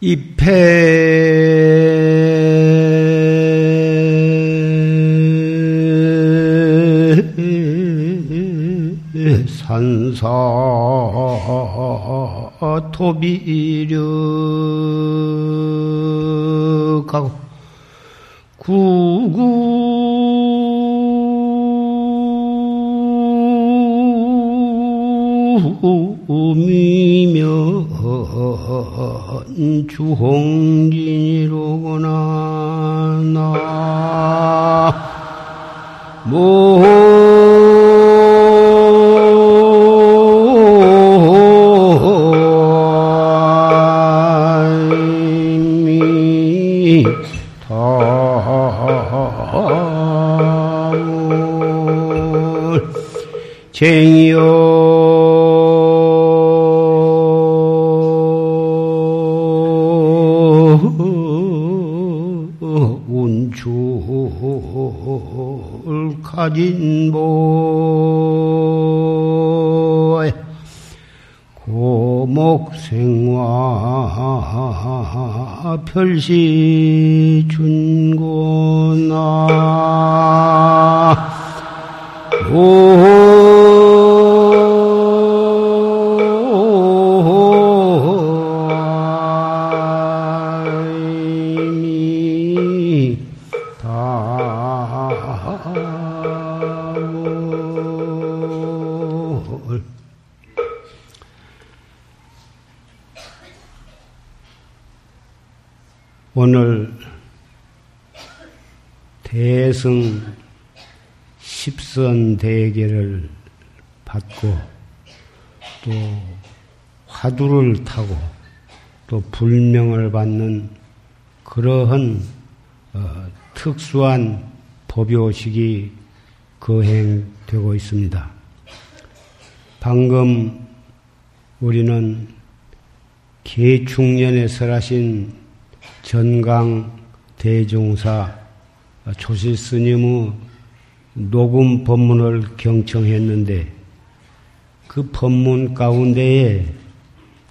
입해 산사 토비력하고 주홍진이로구나 나 모. 쟁 별시 십선 대계를 받고 또 화두를 타고 또 불명을 받는 그러한 어, 특수한 법요식이 거행되고 있습니다. 방금 우리는 개충년에 설하신 전강 대종사 조실 스님의 녹음 법문을 경청했는데 그 법문 가운데에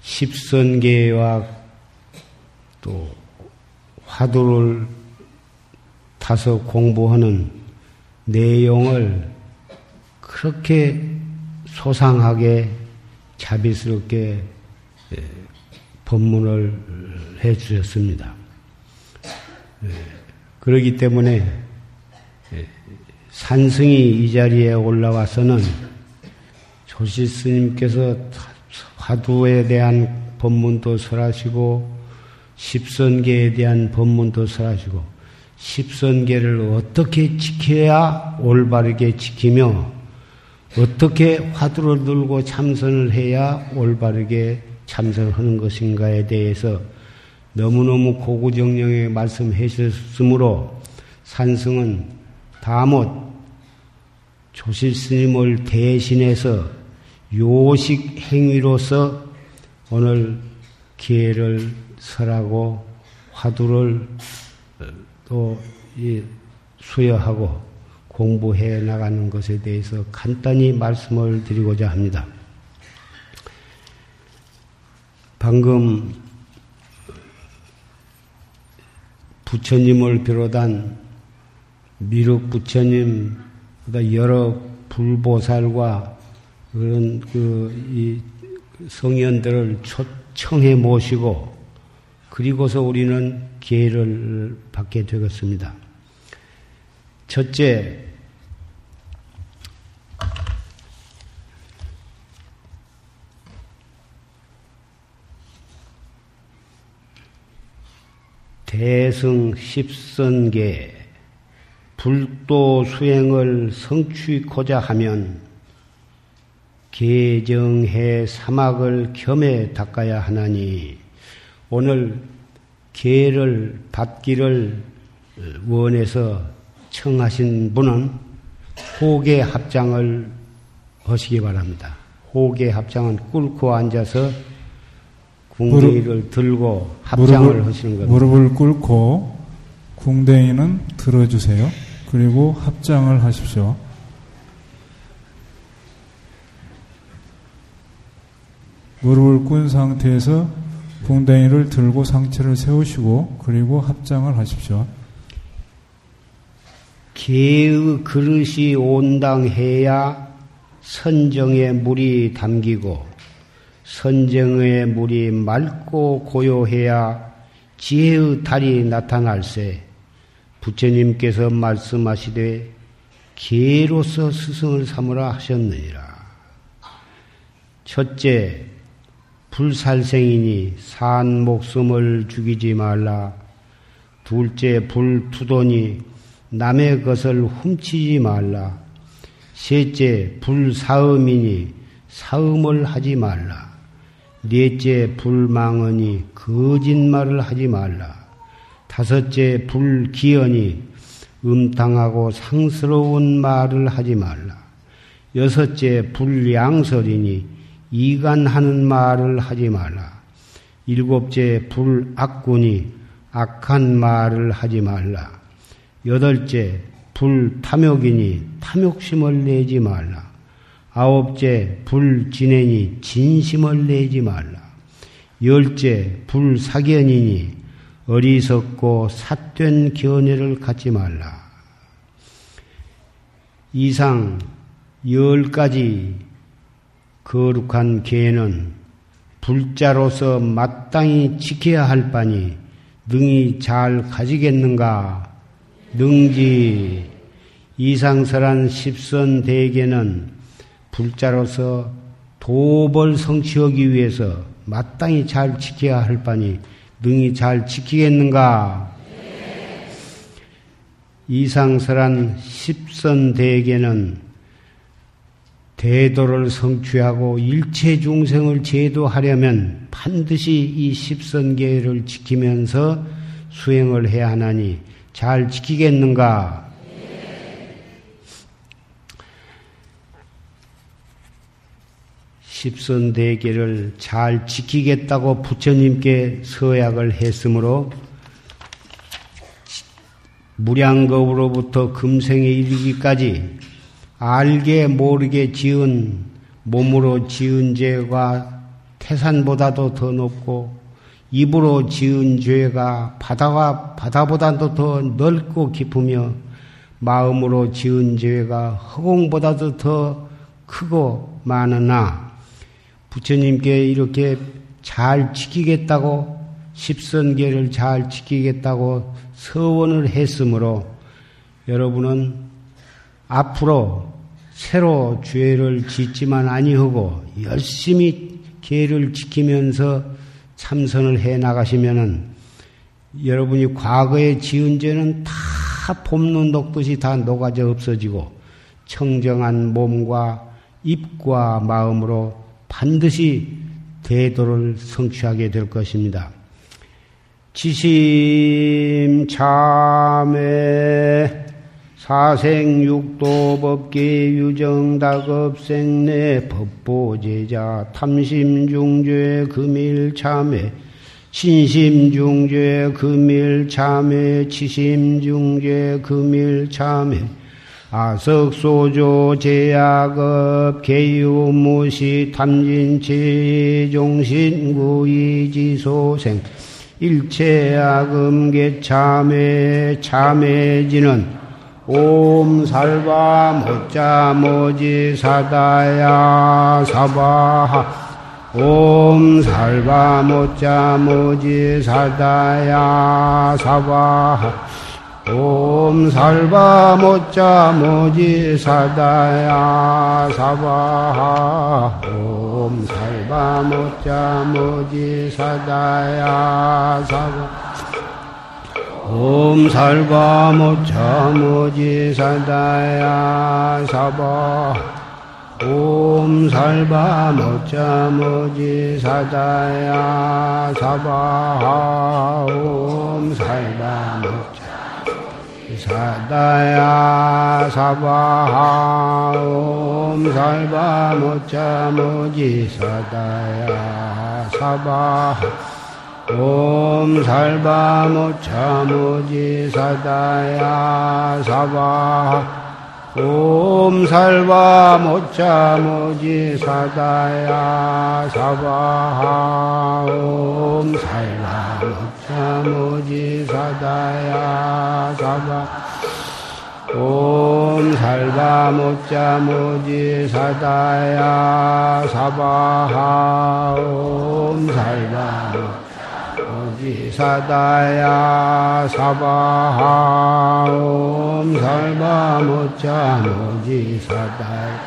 십선계와 또 화두를 타서 공부하는 내용을 그렇게 소상하게 자비스럽게 예, 법문을 해 주셨습니다. 예, 그러기 때문에 예, 산승이 이 자리에 올라와서는 조시 스님께서 화두에 대한 법문도 설하시고 십선계에 대한 법문도 설하시고 십선계를 어떻게 지켜야 올바르게 지키며 어떻게 화두를 들고 참선을 해야 올바르게 참선하는 것인가에 대해서 너무너무 고구정령에 말씀해 주셨으므로 산승은 다못 조실 스님을 대신해서 요식 행위로서 오늘 기회를 설하고 화두를 또 수여하고 공부해 나가는 것에 대해서 간단히 말씀을 드리고자 합니다. 방금 부처님을 비롯한 미륵 부처님, 여러 불보살과 그런 그 성현들을 초청해 모시고 그리고서 우리는 기회를 받게 되겠습니다. 첫째, 대승 십선계 불도 수행을 성취고자 하면 계정해 사막을 겸해 닦아야 하나니 오늘 계를 받기를 원해서 청하신 분은 호계 합장을 하시기 바랍니다. 호계 합장은 꿇고 앉아서 궁뎅이를 들고 합장을 무릎을, 하시는 겁니다. 무릎을 꿇고 궁뎅이는 들어주세요. 그리고 합장을 하십시오. 무릎을 꿇은 상태에서 궁뎅이를 들고 상체를 세우시고 그리고 합장을 하십시오. 개의 그릇이 온당해야 선정의 물이 담기고 선정의 물이 맑고 고요해야 지혜의 달이 나타날세 부처님께서 말씀하시되 개로서 스승을 삼으라 하셨느니라. 첫째, 불살생이니 산 목숨을 죽이지 말라. 둘째, 불투도니 남의 것을 훔치지 말라. 셋째, 불사음이니 사음을 하지 말라. 넷째, 불망언이 거짓말을 하지 말라. 다섯째, 불기언이 음탕하고 상스러운 말을 하지 말라. 여섯째, 불양설이니 이간하는 말을 하지 말라. 일곱째, 불악군이 악한 말을 하지 말라. 여덟째, 불탐욕이니 탐욕심을 내지 말라. 아홉째, 불진행이 진심을 내지 말라. 열째, 불사견이니 어리석고 삿된 견해를 갖지 말라. 이상 열 가지 거룩한 계는 불자로서 마땅히 지켜야 할 바니 능히 잘 가지겠는가? 능지 이상설한 십선 대계는 불자로서 도벌 성취하기 위해서 마땅히 잘 지켜야 할 바니 능히 잘 지키겠는가? 이상설한 십선 대계는 대도를 성취하고 일체 중생을 제도하려면 반드시 이 십선계를 지키면서 수행을 해야 하나니 잘 지키겠는가? 십선 대계를 잘 지키겠다고 부처님께 서약을 했으므로 무량겁으로부터 금생에 이르기까지 알게 모르게 지은 몸으로 지은 죄가 태산보다도 더 높고 입으로 지은 죄가 바다가 바다보다도 더 넓고 깊으며 마음으로 지은 죄가 허공보다도 더 크고 많으나 부처님께 이렇게 잘 지키겠다고 십선계를 잘 지키겠다고 서원을 했으므로 여러분은 앞으로 새로 죄를 짓지만 아니하고 열심히 계를 지키면서 참선을 해 나가시면은 여러분이 과거에 지은 죄는 다 봄눈 녹듯이 다 녹아져 없어지고 청정한 몸과 입과 마음으로 반드시 대도를 성취하게 될 것입니다. 지심 참회 사생육도 법계 유정다급생내 법보제자 탐심중죄 금일참회 신심중죄 금일참회 치심중죄 금일참회 아석소조 제약업 개유무시 탐진치 종신구이지소생 일체악음 개참회 참회지는 옴살바 모자 모지 사다야 사바하 옴살바 모자 모지 사다야 사바하 옴 살바 모자 모지 사다야 사바하 옴 살바 모자 모지 사다야 사바 옴 살바 모자 모지 사다야 사바 옴 살바 모자 모지 사다야 사바하 옴 살바 모자 사다야 사바하 옴 살바 모차 모지 사다야 사바하 옴 살바 모차 모지 사다야 사바하 옴살바 모자 모지 사다야 사바하 옴살바 모지 사다야 사바 옴살바 모자 모지 사다야 사바하 옴 살바 모자 모지사다야 사바하 옴 살바 모차 모지사다야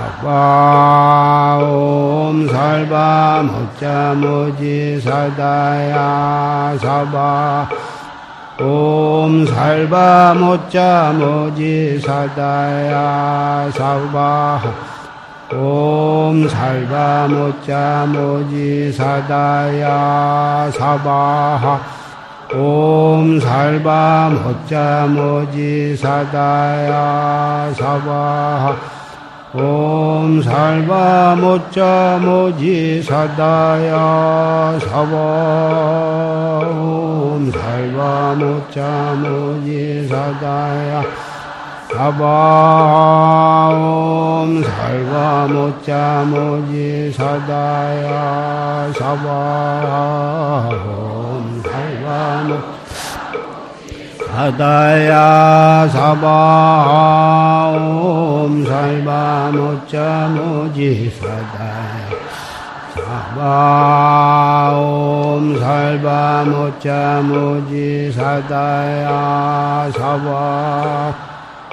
사바 옴 살바 모자 모지 사다야 사바 옴 살바 모자 모지 사다야 사바 옴 살바 모자 모지 사다야 사바하 옴 살바 모자 모지 사다야 사바하 옴 살바 모자 모지 사다야 사바 옴 살바 모자 모지 사다야 사바 옴 살바 모자 모지 사다야 사바 옴 살바 모 사다야 사바옴 살바 모자 모지 사다야 사바옴 살바 모자 모지 사다야. 사바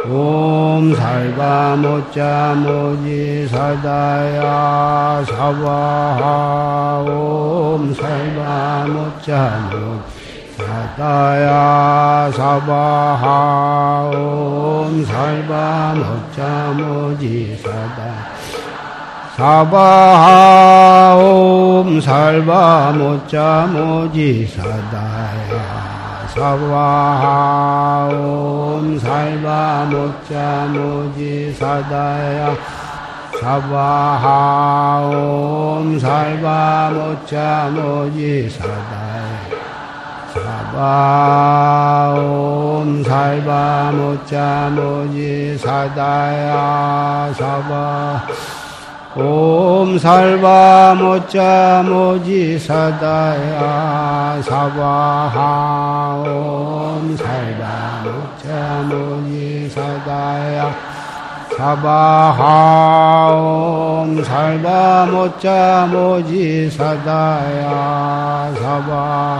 옴 살바 모자 모지 사다야. 사바하 옴 살바 모자 모지 사다야 사바하 옴 살바 모자 모지 사다 사바하 옴 살바 모자 모지 사다야. 사바하 옴 살바 모자 모지 사다야. 사바하 옴 살바 모자 모지 사다야 사바 옴 살바 모자 모지 사다야 사바. 옴 살바 모자 모지 사다야 사바하 옴 살바 모자 모지 사다야 사바하 옴 살바 모자 모지 사다야 사바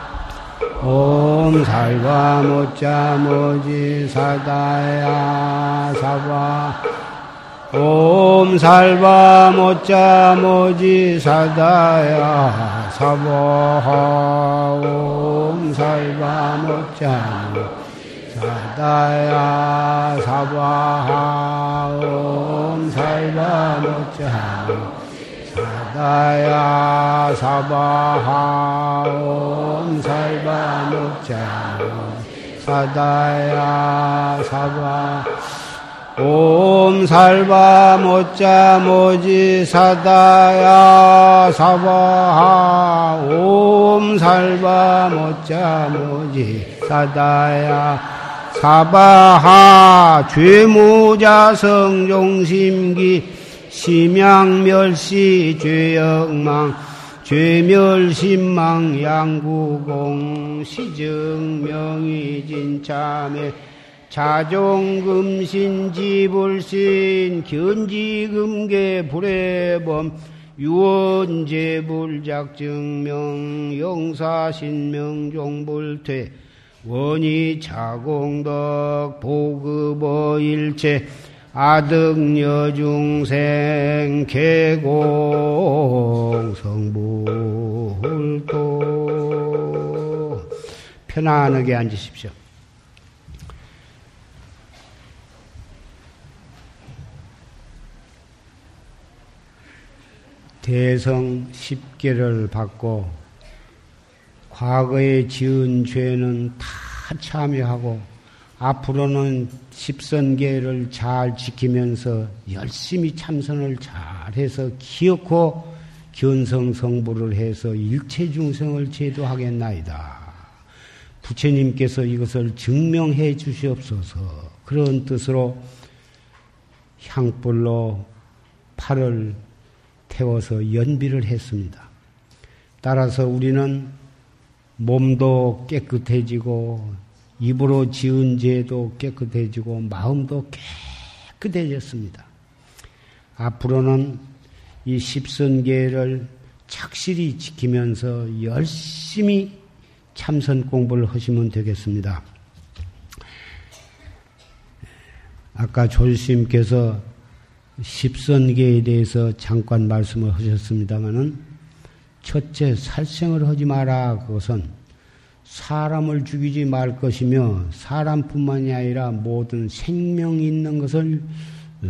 옴 살바 모자 모지 사다야 사바 옴 살바 모자 모지 사다야 사보하 옴 살바 모자 사다야 사바하 옴 살바 모자 사다야 사바하 옴 살바 모 자 사다야 사바 옴 살바 모자 모지 사다야 사바하 옴 살바 모자 모지 사다야 사바하 죄무자 성종심기 심양멸시 죄영망 죄멸심망 양구공 시증명의진참에 자종금신 지불신 견지금계 불해범 유언제불작증명 영사신명종불퇴 원이 자공덕 보급어일체 아득여중생 개공 성불도 편안하게 앉으십시오. 대성 10개를 받고 과거에 지은 죄는 다 참여하고 앞으로는 십선계를 잘 지키면서 열심히 참선을 잘해서 기억고 견성성부를 해서 일체 중생을 제도하겠나이다. 부처님께서 이것을 증명해 주시옵소서. 그런 뜻으로 향불로 팔을 태워서 연비를 했습니다. 따라서 우리는 몸도 깨끗해지고 입으로 지은 죄도 깨끗해지고 마음도 깨끗해졌습니다. 앞으로는 이 십선계를 착실히 지키면서 열심히 참선 공부를 하시면 되겠습니다. 아까 조주님께서 십선계에 대해서 잠깐 말씀을 하셨습니다마는 첫째 살생을 하지 마라 그것은 사람을 죽이지 말 것이며 사람뿐만이 아니라 모든 생명 있는 것을 어,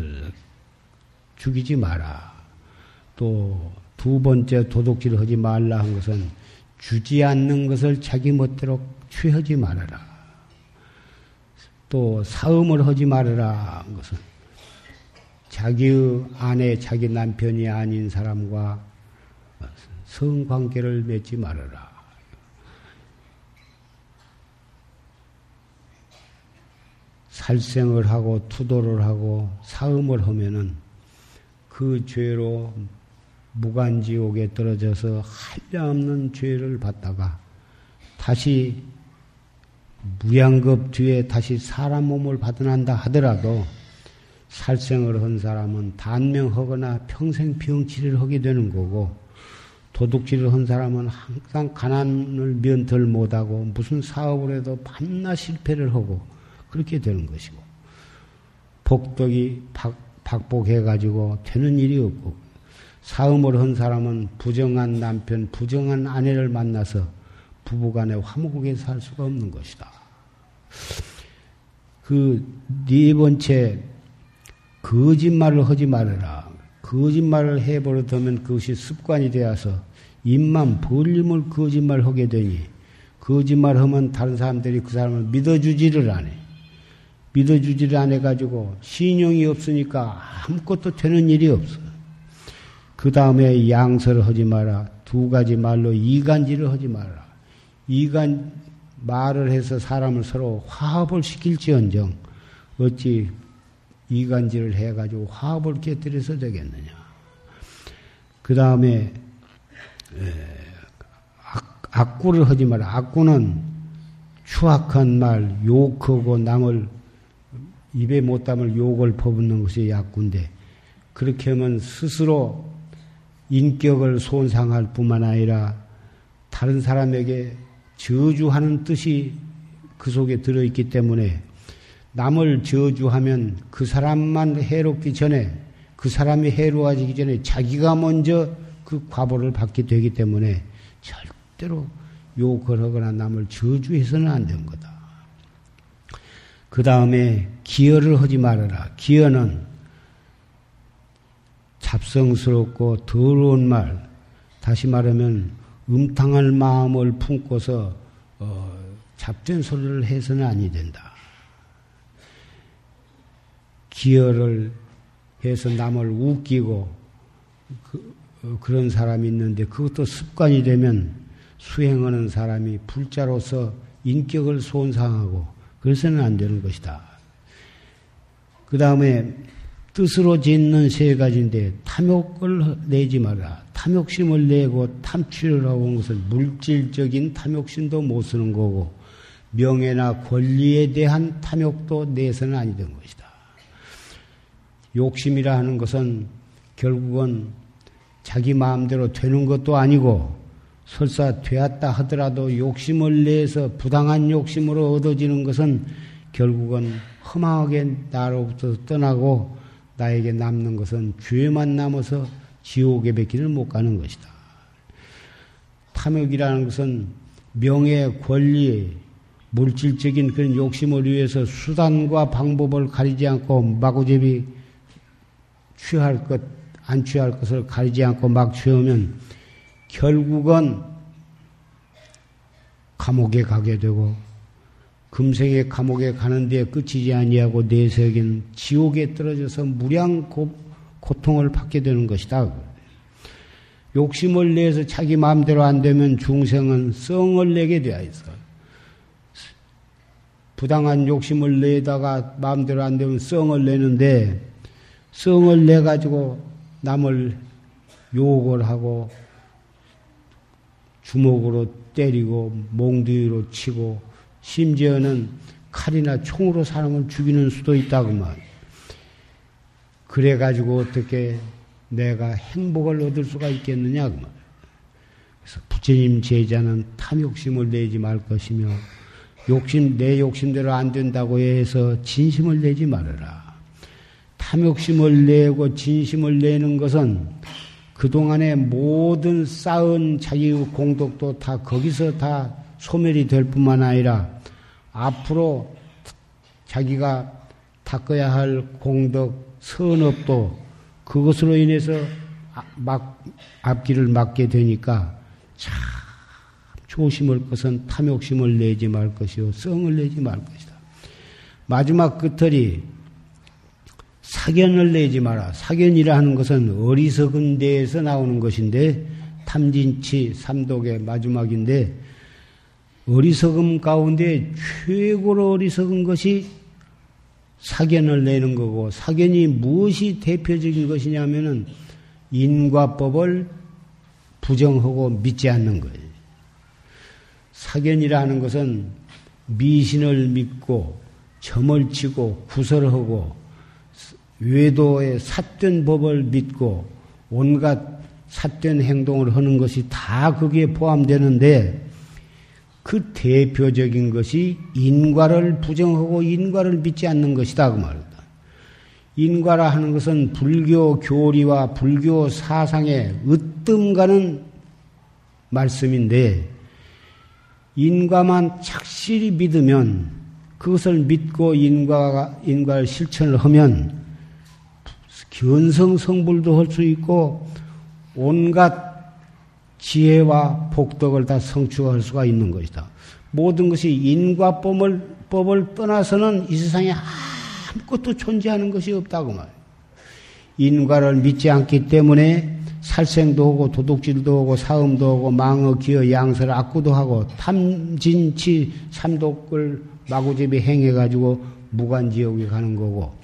죽이지 마라. 또 두 번째 도둑질을 하지 말라 한 것은 주지 않는 것을 자기 멋대로 취하지 말아라. 또 사음을 하지 말아라 한 것은 자기의 아내, 자기 남편이 아닌 사람과 성관계를 맺지 말아라. 살생을 하고 투도를 하고 사음을 하면은 그 죄로 무간지옥에 떨어져서 한량없는 죄를 받다가 다시 무양급 뒤에 다시 사람 몸을 받아난다 하더라도 살생을 한 사람은 단명하거나 평생 병치를 하게 되는 거고 도둑질을 한 사람은 항상 가난을 면들 못하고 무슨 사업을 해도 반나 실패를 하고 그렇게 되는 것이고 복덕이 박, 박복해가지고 되는 일이 없고 사음을 한 사람은 부정한 남편, 부정한 아내를 만나서 부부간에 화목하게 살 수가 없는 것이다. 그 네 번째 거짓말을 하지 말아라. 거짓말을 해버릇하면 그것이 습관이 되어서 입만 벌림을 거짓말하게 되니 거짓말하면 다른 사람들이 그 사람을 믿어주지를 않아. 믿어주지를 안 해가지고 신용이 없으니까 아무것도 되는 일이 없어. 그 다음에 양설을 하지 마라. 두 가지 말로 이간질을 하지 마라. 이간 말을 해서 사람을 서로 화합을 시킬지언정 어찌 이간질을 해가지고 화합을 깨뜨려서 되겠느냐. 그 다음에 악구를 하지 마라. 악구는 추악한 말, 욕하고 남을 입에 못 담을 욕을 퍼붓는 것이 약구인데 그렇게 하면 스스로 인격을 손상할 뿐만 아니라 다른 사람에게 저주하는 뜻이 그 속에 들어있기 때문에 남을 저주하면 그 사람만 해롭기 전에 그 사람이 해로워지기 전에 자기가 먼저 그 과보를 받게 되기 때문에 절대로 욕을 하거나 남을 저주해서는 안 되는 거다. 그 다음에 기여를 하지 말아라. 기여는 잡성스럽고 더러운 말, 다시 말하면 음탕한 마음을 품고서 어, 잡된 소리를 해서는 아니 된다. 기여를 해서 남을 웃기고 그, 어, 런 사람이 있는데 그것도 습관이 되면 수행하는 사람이 불자로서 인격을 손상하고 그래서는 안 되는 것이다. 그 다음에 뜻으로 짓는 세 가지인데 탐욕을 내지 마라. 탐욕심을 내고 탐취를 하고 온 것은 물질적인 탐욕심도 못 쓰는 거고 명예나 권리에 대한 탐욕도 내서는 아니던 것이다. 욕심이라 하는 것은 결국은 자기 마음대로 되는 것도 아니고 설사 되었다 하더라도 욕심을 내서 부당한 욕심으로 얻어지는 것은 결국은 험하게 나로부터 떠나고 나에게 남는 것은 죄만 남아서 지옥에 뱉기를 못 가는 것이다. 탐욕이라는 것은 명예, 권리, 물질적인 그런 욕심을 위해서 수단과 방법을 가리지 않고 마구잡이 취할 것, 안 취할 것을 가리지 않고 막 취하면 결국은 감옥에 가게 되고 금생의 감옥에 가는 데 끝이지 아니하고 내세계는 지옥에 떨어져서 무량 고, 고통을 받게 되는 것이다. 욕심을 내서 자기 마음대로 안 되면 중생은 성을 내게 되어 있어. 부당한 욕심을 내다가 마음대로 안 되면 성을 내는데 성을 내 가지고 남을 욕을 하고 주먹으로 때리고 몽둥이로 치고 심지어는 칼이나 총으로 사람을 죽이는 수도 있다고 말. 그래 가지고 어떻게 내가 행복을 얻을 수가 있겠느냐 그 말. 그래서 부처님 제자는 탐욕심을 내지 말 것이며 욕심 내 욕심대로 안 된다고 해서 진심을 내지 말아라. 탐욕심을 내고 진심을 내는 것은 그동안의 모든 쌓은 자기의 공덕도 다 거기서 다 소멸이 될 뿐만 아니라 앞으로 자기가 닦아야 할 공덕, 선업도 그것으로 인해서 아, 막, 앞길을 막게 되니까 참 조심할 것은 탐욕심을 내지 말 것이요, 성을 내지 말 것이다. 마지막 끝털이 사견을 내지 마라. 사견이라 하는 것은 어리석은 데에서 나오는 것인데 탐진치 삼독의 마지막인데 어리석음 가운데 최고로 어리석은 것이 사견을 내는 거고 사견이 무엇이 대표적인 것이냐면은 인과법을 부정하고 믿지 않는 거예요. 사견이라는 것은 미신을 믿고 점을 치고 구설하고 외도의 삿된 법을 믿고 온갖 삿된 행동을 하는 것이 다 거기에 포함되는데 그 대표적인 것이 인과를 부정하고 인과를 믿지 않는 것이다 그 말이다. 인과라 하는 것은 불교 교리와 불교 사상에 으뜸 가는 말씀인데 인과만 착실히 믿으면 그것을 믿고 인과가 인과를 실천을 하면 견성 성불도 할 수 있고 온갖 지혜와 복덕을 다 성취할 수가 있는 것이다. 모든 것이 인과 법을 법을 떠나서는 이 세상에 아무것도 존재하는 것이 없다고 말이에요. 인과를 믿지 않기 때문에 살생도 하고 도둑질도 하고 사음도 하고 망어, 기어, 양설, 악구도 하고 탐진치, 삼독을 마구잡이 행해가지고 무간지옥에 가는 거고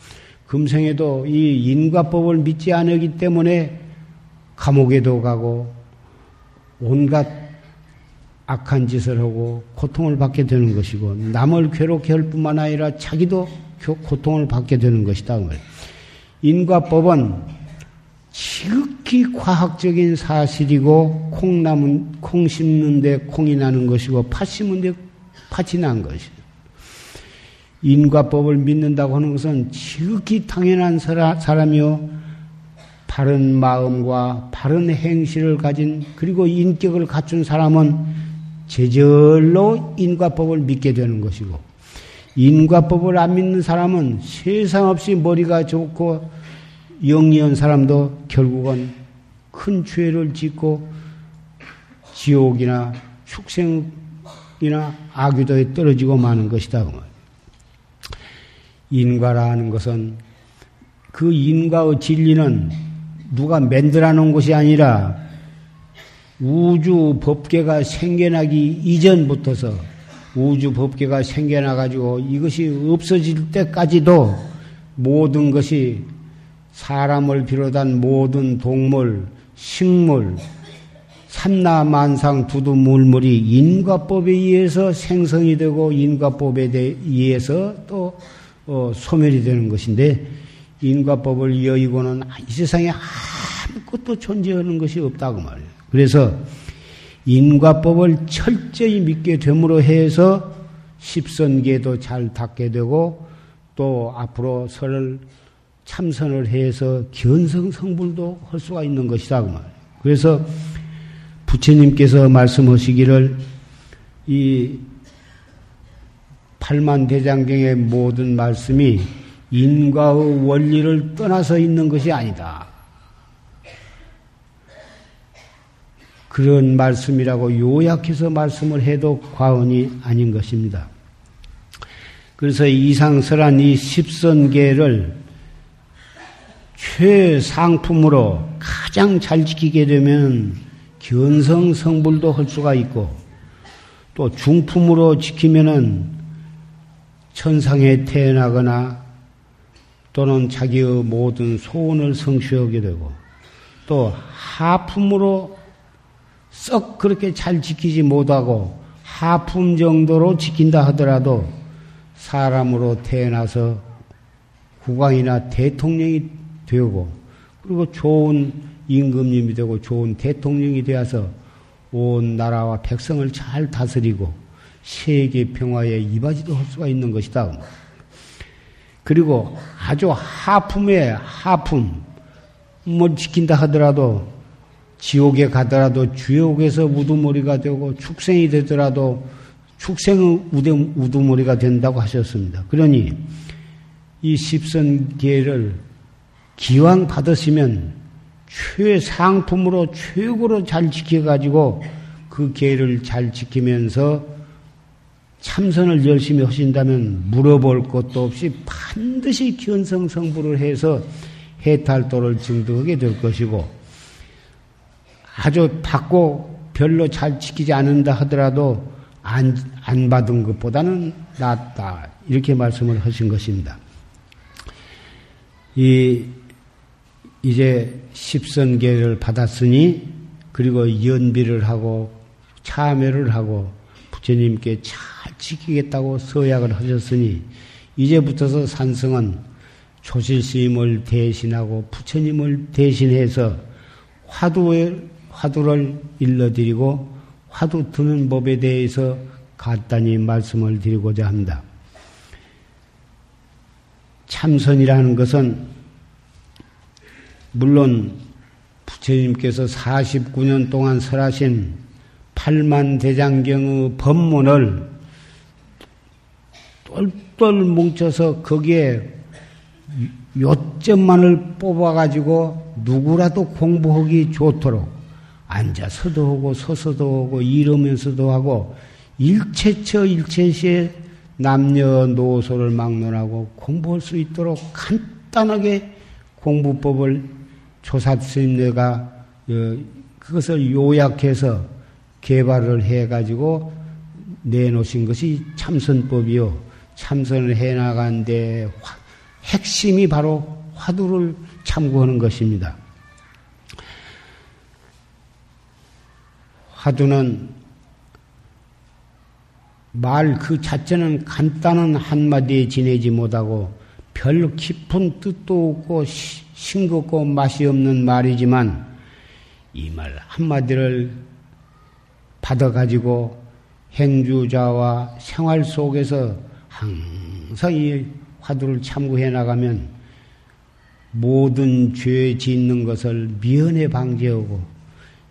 금생에도 이 인과법을 믿지 않기 때문에 감옥에도 가고 온갖 악한 짓을 하고 고통을 받게 되는 것이고 남을 괴롭게 할 뿐만 아니라 자기도 고통을 받게 되는 것이다. 인과법은 지극히 과학적인 사실이고 콩 남은 콩 심는데 콩이 나는 것이고 팥 심는데 팥이 난 것이다. 인과법을 믿는다고 하는 것은 지극히 당연한 사람이요. 바른 마음과 바른 행실을 가진 그리고 인격을 갖춘 사람은 제절로 인과법을 믿게 되는 것이고 인과법을 안 믿는 사람은 세상 없이 머리가 좋고 영리한 사람도 결국은 큰 죄를 짓고 지옥이나 축생이나 악유도에 떨어지고 마는 것이다. 그 인과라는 것은 그 인과의 진리는 누가 만들어 놓은 것이 아니라 우주 법계가 생겨나기 이전부터서 우주 법계가 생겨나 가지고 이것이 없어질 때까지도 모든 것이 사람을 비롯한 모든 동물, 식물, 삼나만상 두두물물이 인과법에 의해서 생성이 되고 인과법에 의해서 또 어, 소멸이 되는 것인데 인과법을 여의고는 이 세상에 아무것도 존재하는 것이 없다고 말이에요. 그래서 인과법을 철저히 믿게 됨으로 해서 십선계도 잘 닦게 되고 또 앞으로 설을 참선을 해서 견성 성불도 할 수가 있는 것이다 그 말이에요. 그래서 부처님께서 말씀하시기를 이 팔만 대장경의 모든 말씀이 인과의 원리를 떠나서 있는 것이 아니다. 그런 말씀이라고 요약해서 말씀을 해도 과언이 아닌 것입니다. 그래서 이상설한 이 십선계를 최상품으로 가장 잘 지키게 되면 견성 성불도 할 수가 있고 또 중품으로 지키면은 천상에 태어나거나 또는 자기의 모든 소원을 성취하게 되고 또 하품으로 썩 그렇게 잘 지키지 못하고 하품 정도로 지킨다 하더라도 사람으로 태어나서 국왕이나 대통령이 되고 그리고 좋은 임금님이 되고 좋은 대통령이 되어서 온 나라와 백성을 잘 다스리고 세계 평화에 이바지도 할 수가 있는 것이다. 그리고 아주 하품에 하품, 뭐 지킨다 하더라도 지옥에 가더라도 주옥에서 우두머리가 되고 축생이 되더라도 축생의 우두, 우두 머리가 된다고 하셨습니다. 그러니 이 십선계를 기왕 받으시면 최상품으로 최고로 잘 지켜가지고 그 계를 잘 지키면서 참선을 열심히 하신다면 물어볼 것도 없이 반드시 견성 성불을 해서 해탈도를 증득하게 될 것이고 아주 받고 별로 잘 지키지 않는다 하더라도 안, 안 받은 것보다는 낫다. 이렇게 말씀을 하신 것입니다. 이, 이제 십선계를 받았으니, 그리고 연비를 하고, 참여를 하고, 부처님께 잘 지키겠다고 서약을 하셨으니, 이제부터서 산성은 조실스님을 대신하고 부처님을 대신해서 화두에 화두를 일러드리고 화두 드는 법에 대해서 간단히 말씀을 드리고자 합니다. 참선이라는 것은 물론 부처님께서 49년 동안 설하신 8만 대장경의 법문을 똘똘 뭉쳐서 거기에 요점만을 뽑아가지고 누구라도 공부하기 좋도록 앉아서도 하고 서서도 하고 이러면서도 하고 일체처 일체시에 남녀노소를 막론하고 공부할 수 있도록 간단하게 공부법을 조사스님네가 어, 그것을 요약해서 개발을 해가지고 내놓으신 것이 참선법이요. 참선을 해나간데 핵심이 바로 화두를 참고하는 것입니다. 화두는 말 그 자체는 간단한 한마디에 지내지 못하고 별 깊은 뜻도 없고 싱겁고 맛이 없는 말이지만 이 말 한마디를 받아가지고 행주자와 생활 속에서 항상 이 화두를 참고해 나가면 모든 죄 짓는 것을 미연에 방지하고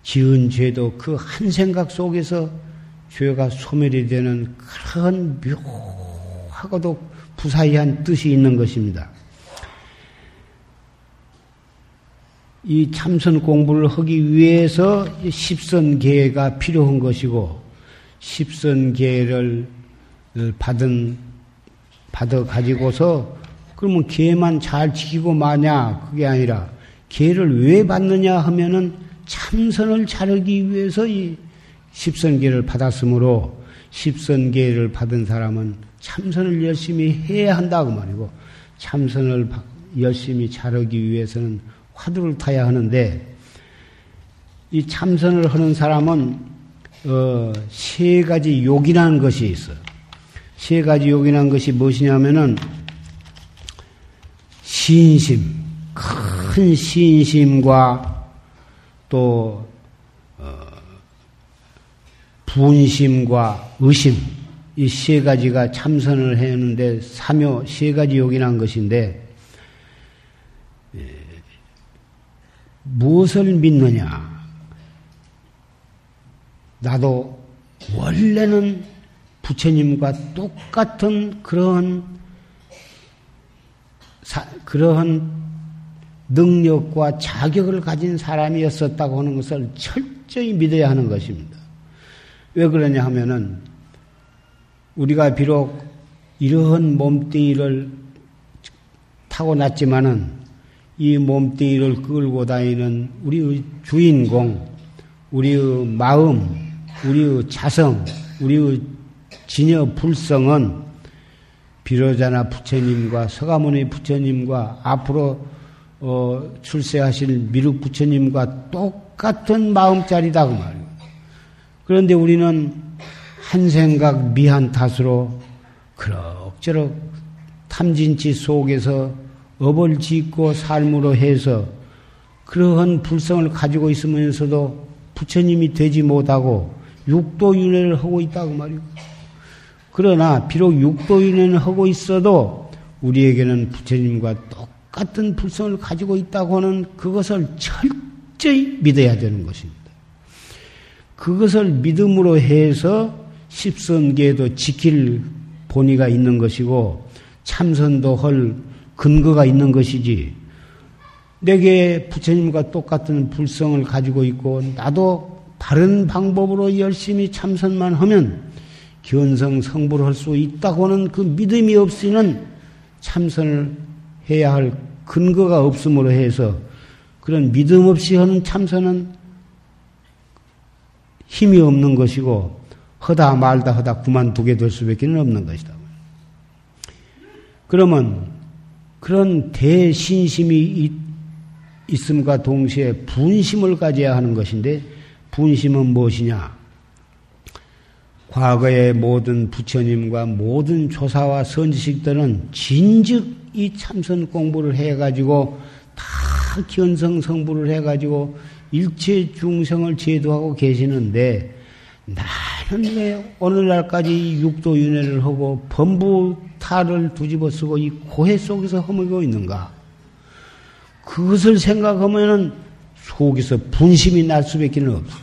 지은 죄도 그 한 생각 속에서 죄가 소멸이 되는 그런 묘하고도 부사이한 뜻이 있는 것입니다. 이 참선 공부를 하기 위해서 십선계가 필요한 것이고 십선계를 받은 받아 가지고서 그러면 계만 잘 지키고 마냐 그게 아니라 계를 왜 받느냐 하면은 참선을 차르기 위해서 이 십선계를 받았으므로 십선계를 받은 사람은 참선을 열심히 해야 한다고 말이고 참선을 열심히 차르기 위해서는 화두를 타야 하는데 이 참선을 하는 사람은 어, 세 가지 욕이라는 것이 있어. 세 가지 욕이라는 것이 무엇이냐면은 신심, 큰 신심과 또 어, 분심과 의심 이 세 가지가 참선을 했는데 삼요 세 가지 욕이라는 것인데 예, 무엇을 믿느냐? 나도 원래는 부처님과 똑같은 그러한 사, 그러한 능력과 자격을 가진 사람이었었다고 하는 것을 철저히 믿어야 하는 것입니다. 왜 그러냐 하면은 우리가 비록 이러한 몸뚱이를 타고났지만은 이 몸뚱이를 끌고 다니는 우리의 주인공, 우리의 마음, 우리의 자성, 우리의 진여 불성은 비로자나 부처님과 서가모니 부처님과 앞으로 어, 출세하실 미륵 부처님과 똑같은 마음자리다 그 말이에요. 그런데 우리는 한 생각 미한 탓으로 그럭저럭 탐진치 속에서 업을 짓고 삶으로 해서 그러한 불성을 가지고 있으면서도 부처님이 되지 못하고 육도윤회를 하고 있다고 말이오. 그러나 비록 육도윤회는 하고 있어도 우리에게는 부처님과 똑같은 불성을 가지고 있다고 하는 그것을 철저히 믿어야 되는 것입니다. 그것을 믿음으로 해서 십선계도 지킬 본의가 있는 것이고 참선도 할 근거가 있는 것이지. 내게 부처님과 똑같은 불성을 가지고 있고 나도 바른 방법으로 열심히 참선만 하면 견성 성불을 할수 있다고 하는 그 믿음이 없이는 참선을 해야 할 근거가 없음으로 해서 그런 믿음 없이 하는 참선은 힘이 없는 것이고 허다 말다 하다 그만두게 될 수밖에 없는 것이다. 그러면 그런 대신심이 있음과 동시에 분심을 가져야 하는 것인데 분심은 무엇이냐? 과거의 모든 부처님과 모든 조사와 선지식들은 진즉 이 참선 공부를 해가지고 다 견성 성부를 해가지고 일체 중생을 제도하고 계시는데 나는 왜 오늘날까지 육도윤회를 하고 범부 탈을 두집어 쓰고 이 고해 속에서 허물고 있는가? 그것을 생각하면은 속에서 분심이 날 수밖에 없어.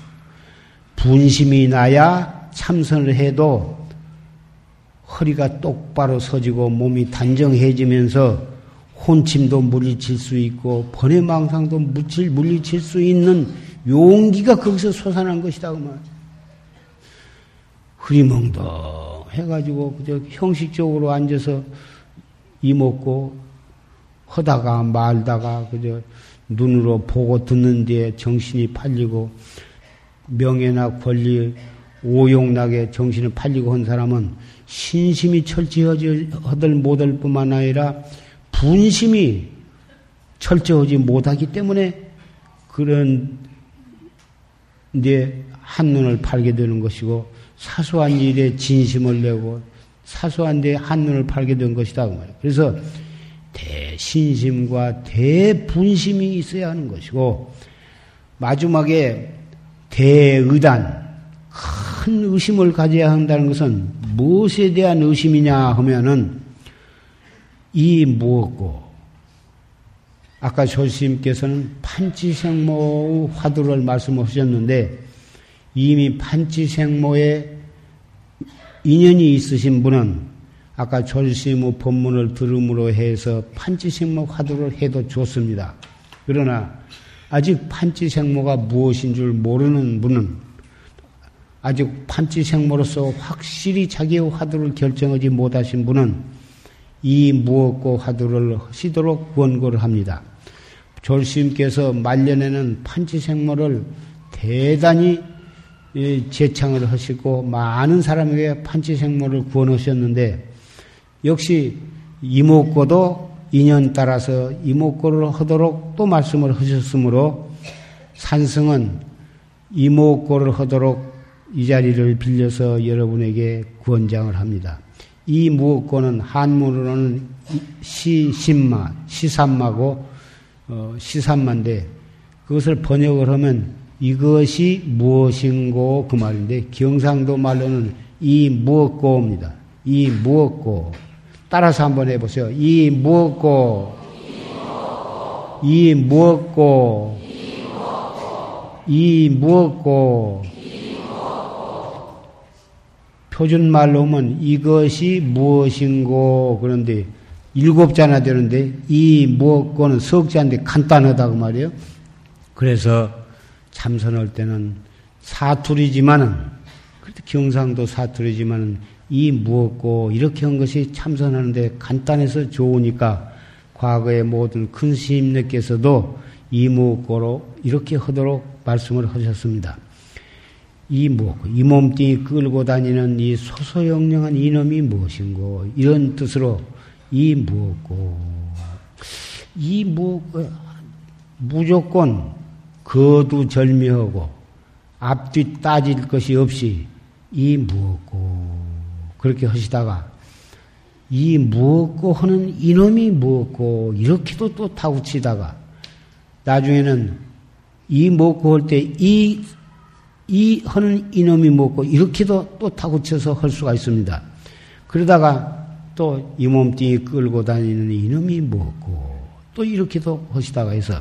분심이 나야 참선을 해도 허리가 똑바로 서지고 몸이 단정해지면서 혼침도 물리칠 수 있고 번외망상도 물칠, 물리칠 수 있는 용기가 거기서 솟아난 것이다 그만. 흐리멍덩 해가지고 그저 형식적으로 앉아서 이먹고 허다가 말다가 그저 눈으로 보고 듣는 데에 정신이 팔리고 명예나 권리 오용나게 정신을 팔리고 한 사람은 신심이 철저하들 못할 뿐만 아니라 분심이 철저하지 못하기 때문에 그런 이제 한눈을 팔게 되는 것이고 사소한 일에 진심을 내고 사소한 데 한눈을 팔게 된 것이다. 그 그래서 대신심과 대분심이 있어야 하는 것이고 마지막에 대의단, 큰 의심을 가져야 한다는 것은 무엇에 대한 의심이냐 하면은 이 무엇고, 아까 조스님께서는 판치생모의 화두를 말씀하셨는데, 이미 판치생모에 인연이 있으신 분은 아까 조스님의 법문을 들음으로 해서 판치생모 화두를 해도 좋습니다. 그러나 아직 판치생모가 무엇인 줄 모르는 분은 아직 판치생모로서 확실히 자기의 화두를 결정하지 못하신 분은 이 무엇고 화두를 하시도록 권고를 합니다. 졸스님께서 말년에는 판치생모를 대단히 제창을 하시고 많은 사람에게 판치생모를 구원하셨는데 역시 이목고도 인연 따라서 이목고를 하도록 또 말씀을 하셨으므로 산성은 이목고를 하도록 이 자리를 빌려서 여러분에게 구원장을 합니다. 이 무엇고는 한문으로는 시신마, 시산마고 어, 시산마인데 그것을 번역을 하면 이것이 무엇인고 그 말인데 경상도 말로는 이 무엇고입니다. 이 무엇고 따라서 한번 해보세요. 이 무엇고 이 무엇고 이 무엇고 표준 말로 하면 이것이 무엇인고 그런데 일곱 자나 되는데 이 무엇고는 석 자인데 간단하다고 그 말이에요. 그래서 참선할 때는 사투리지만은 경상도 사투리지만은 이 무엇고 이렇게 한 것이 참선하는데 간단해서 좋으니까 과거의 모든 큰 스님네께서도 이 무엇고로 이렇게 하도록 말씀을 하셨습니다. 이 무엇고 이 몸뚱이 끌고 다니는 이 소소영령한 이놈이 무엇인고 이런 뜻으로 이 무엇고 이 무엇고 무조건 거두절미하고 앞뒤 따질 것이 없이 이 무엇고 그렇게 하시다가 이 무엇고 하는 이놈이 무엇고 이렇게도 또 타구치다가 나중에는 이 먹고 할 때 이 이 하는 이놈이 먹고 이렇게도 또 타구쳐서 할 수가 있습니다. 그러다가 또 이 몸뚱이 끌고 다니는 이놈이 먹고 또 이렇게도 하시다가 해서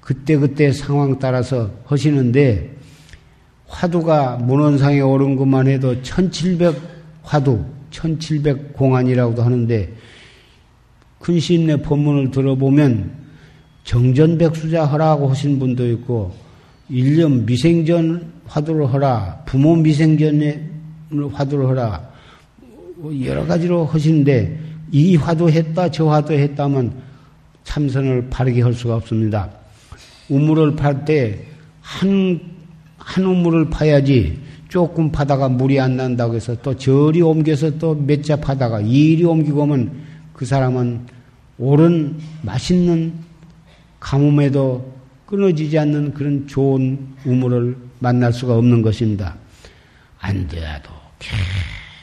그때그때 상황 따라서 하시는데 화두가 문헌상에 오른 것만 해도 1700 화두, 1700 공안이라고도 하는데 근시인의 법문을 들어보면 정전백수자 하라고 하신 분도 있고 1년 미생전 화두를 하라, 부모 미생전에 화두를 하라, 여러 가지로 하시는데 이 화두 했다, 저 화두 했다면 참선을 바르게 할 수가 없습니다. 우물을 팔 때 한, 한 우물을 파야지 조금 파다가 물이 안 난다고 해서 또 저리 옮겨서 또 몇 자 파다가 이리 옮기고 오면 그 사람은 옳은 맛있는 가뭄에도 끊어지지 않는 그런 좋은 우물을 만날 수가 없는 것입니다. 안 돼도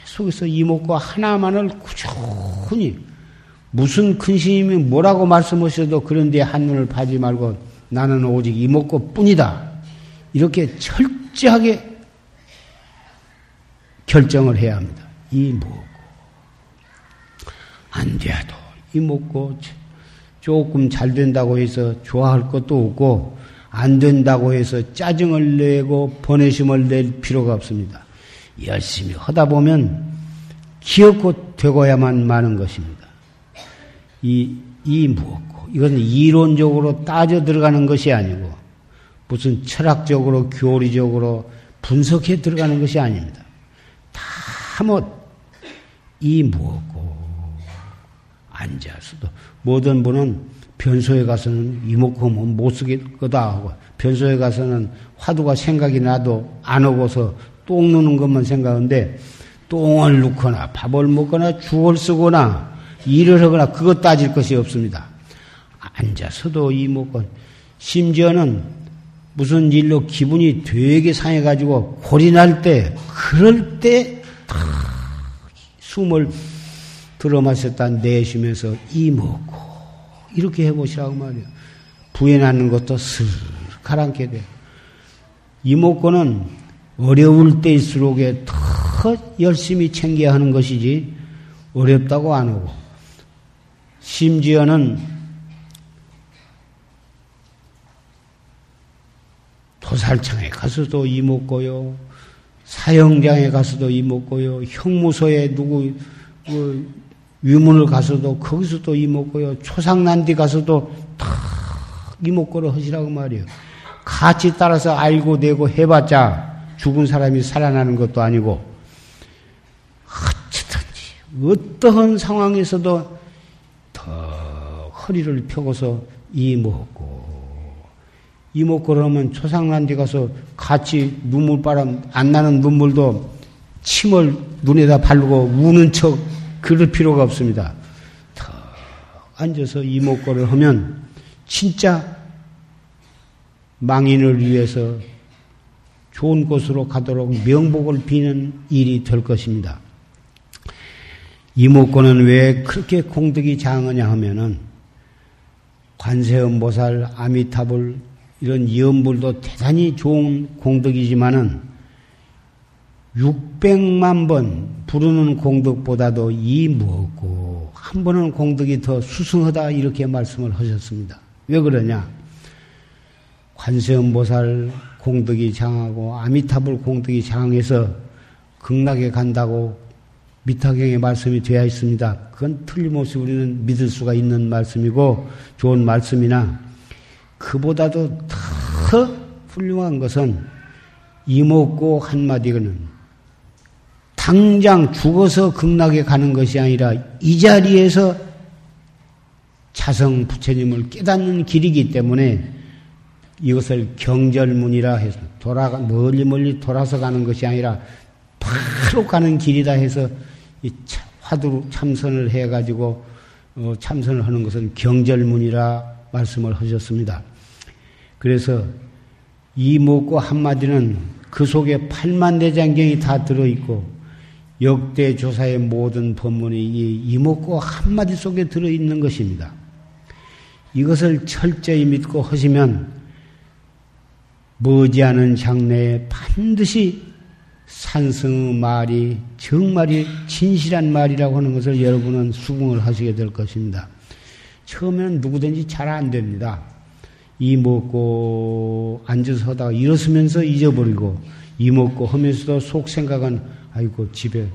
계속해서 이목과 하나만을 꾸준히 무슨 큰 스님이 뭐라고 말씀하셔도 그런데 한눈을 파지 말고 나는 오직 이목구 뿐이다. 이렇게 철저하게 결정을 해야 합니다. 이목구. 안 돼도 이목구 조금 잘 된다고 해서 좋아할 것도 없고 안 된다고 해서 짜증을 내고 번외심을 낼 필요가 없습니다. 열심히 하다 보면 기억고 되고야만 마는 것입니다. 이, 이 무엇 이건 이론적으로 따져 들어가는 것이 아니고 무슨 철학적으로 교리적으로 분석해 들어가는 것이 아닙니다. 다뭐이 무엇고 앉아서도 모든 분은 변소에 가서는 이목구면 못 쓰길 거다 하고 변소에 가서는 화두가 생각이 나도 안 오고서 똥 누는 것만 생각하는데 똥을 넣거나 밥을 먹거나 죽을 쓰거나 일을 하거나 그것 따질 것이 없습니다. 앉아서도 이목은 심지어는 무슨 일로 기분이 되게 상해가지고 골이 날 때, 그럴 때, 다 숨을 들어 마셨다 내쉬면서 이먹고, 이렇게 해보시라고 말이에요. 부에 낳는 것도 슬 가라앉게 돼. 이목구는 어려울 때일수록에 더 열심히 챙겨야 하는 것이지, 어렵다고 안 하고, 심지어는 도살청에 가서도 이먹고요. 사형장에 가서도 이먹고요. 형무소에 누구 그 유문을 가서도 거기서도 이먹고요. 초상난디 가서도 다 이먹고를 하시라고 말이에요. 같이 따라서 알고 되고 해봤자 죽은 사람이 살아나는 것도 아니고 어찌든지 어떠한 상황에서도 더 허리를 펴고서 이먹고 이목구를 하면 초상난데 가서 같이 눈물바람 안 나는 눈물도 침을 눈에다 바르고 우는 척 그럴 필요가 없습니다. 더 앉아서 이목구를 하면 진짜 망인을 위해서 좋은 곳으로 가도록 명복을 비는 일이 될 것입니다. 이목구는 왜 그렇게 공덕이 장하냐 하면은 관세음보살, 아미타불 이런 염불도 대단히 좋은 공덕이지만은 600만 번 부르는 공덕보다도 이 무엇고 한 번은 공덕이 더 수승하다 이렇게 말씀을 하셨습니다. 왜 그러냐? 관세음보살 공덕이 장하고 아미타불 공덕이 장해서 극락에 간다고 미타경의 말씀이 되어 있습니다. 그건 틀림없이 우리는 믿을 수가 있는 말씀이고 좋은 말씀이나 그보다도 더 훌륭한 것은 이목고 한마디는 당장 죽어서 극락에 가는 것이 아니라 이 자리에서 자성 부처님을 깨닫는 길이기 때문에 이것을 경절문이라 해서 돌아가 멀리 멀리 돌아서 가는 것이 아니라 바로 가는 길이다 해서 이 화두 참선을 해 가지고 어, 참선을 하는 것은 경절문이라 말씀을 하셨습니다. 그래서 이목고 한마디는 그 속에 팔만 대장경이 다 들어 있고 역대 조사의 모든 법문이 이 이목고 한마디 속에 들어있는 것입니다. 이것을 철저히 믿고 하시면 머지않은 장래에 반드시 산승의 말이 정말이 진실한 말이라고 하는 것을 여러분은 수긍을 하시게 될 것입니다. 처음에는 누구든지 잘 안 됩니다. 이 먹고 앉아서 하다가 일어서면서 잊어버리고 이 먹고 하면서도 속 생각은 아이고 집에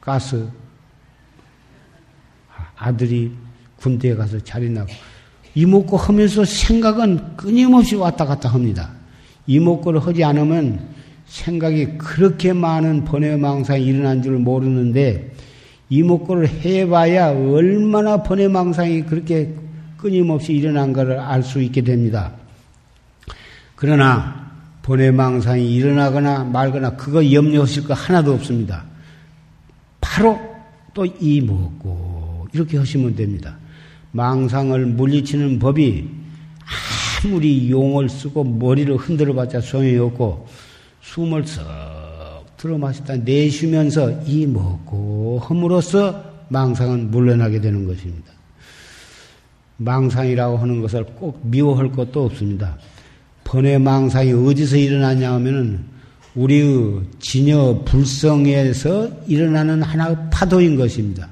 가스 아들이 군대에 가서 자리 나고 이목고 하면서 생각은 끊임없이 왔다 갔다 합니다. 이목고를 하지 않으면 생각이 그렇게 많은 번외망상이 일어난 줄 모르는데 이목고를 해봐야 얼마나 번외망상이 그렇게 끊임없이 일어난가를 알수 있게 됩니다. 그러나 번외망상이 일어나거나 말거나 그거 염려하실 거 하나도 없습니다. 바로 또 이 먹고 이렇게 하시면 됩니다. 망상을 물리치는 법이 아무리 용을 쓰고 머리를 흔들어 봤자 소용이 없고 숨을 썩 들어 마시다 내쉬면서 이 먹고 함으로써 망상은 물러나게 되는 것입니다. 망상이라고 하는 것을 꼭 미워할 것도 없습니다. 번외 망상이 어디서 일어나냐 하면은 우리의 진여 불성에서 일어나는 하나의 파도인 것입니다.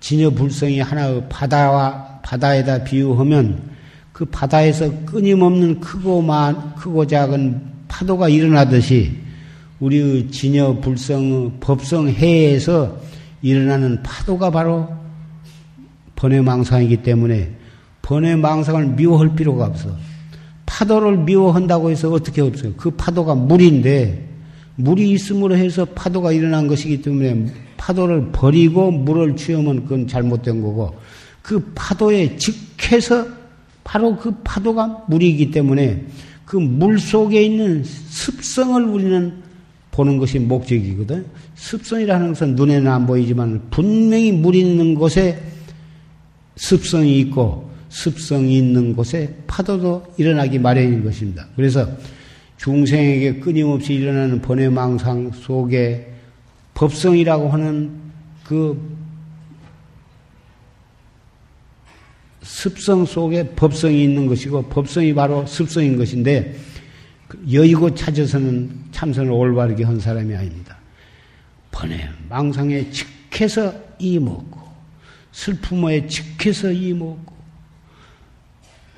진여 불성이 하나의 바다와 바다에다 비유하면 그 바다에서 끊임없는 크고 만 크고 작은 파도가 일어나듯이 우리의 진여 불성 법성 해에서 일어나는 파도가 바로 번외 망상이기 때문에 번외 망상을 미워할 필요가 없어. 파도를 미워한다고 해서 어떻게 없어요? 그 파도가 물인데 물이 있음으로 해서 파도가 일어난 것이기 때문에 파도를 버리고 물을 취하면 그건 잘못된 거고 그 파도에 직해서 바로 그 파도가 물이기 때문에 그 물 속에 있는 습성을 우리는 보는 것이 목적이거든. 습성이라는 것은 눈에는 안 보이지만 분명히 물 있는 곳에 습성이 있고 습성이 있는 곳에 파도도 일어나기 마련인 것입니다. 그래서 중생에게 끊임없이 일어나는 번외망상 속에 법성이라고 하는 그 습성 속에 법성이 있는 것이고 법성이 바로 습성인 것인데 여의고 찾아서는 참선을 올바르게 한 사람이 아닙니다. 번외 망상에 직해서 이 먹고 슬픔에 직해서 이 먹고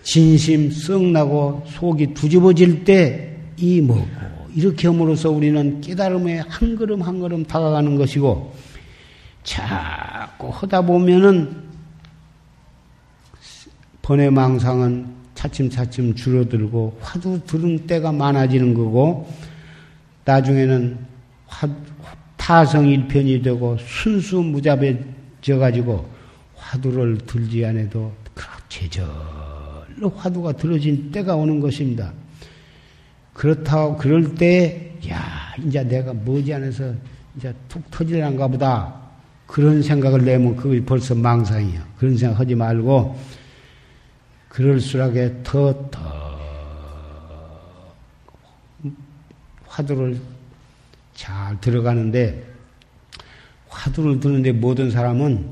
진심 썩나고 속이 뒤집어질 때 이 먹고 이렇게 함으로써 우리는 깨달음에 한 걸음 한 걸음 다가가는 것이고 자꾸 하다 보면은 번외 망상은 차츰차츰 줄어들고 화두 들은 때가 많아지는 거고 나중에는 화, 타성 일편이 되고 순수 무잡해져 가지고 화두를 들지 않아도 화두가 들어진 때가 오는 것입니다. 그렇다고 그럴 때, 야, 이제 내가 머지않아서 이제 툭 터질란가 보다. 그런 생각을 내면 그게 벌써 망상이야. 그런 생각 하지 말고, 그럴수록에 더, 더, 화두를 잘 들어가는데 화두를 드는데 모든 사람은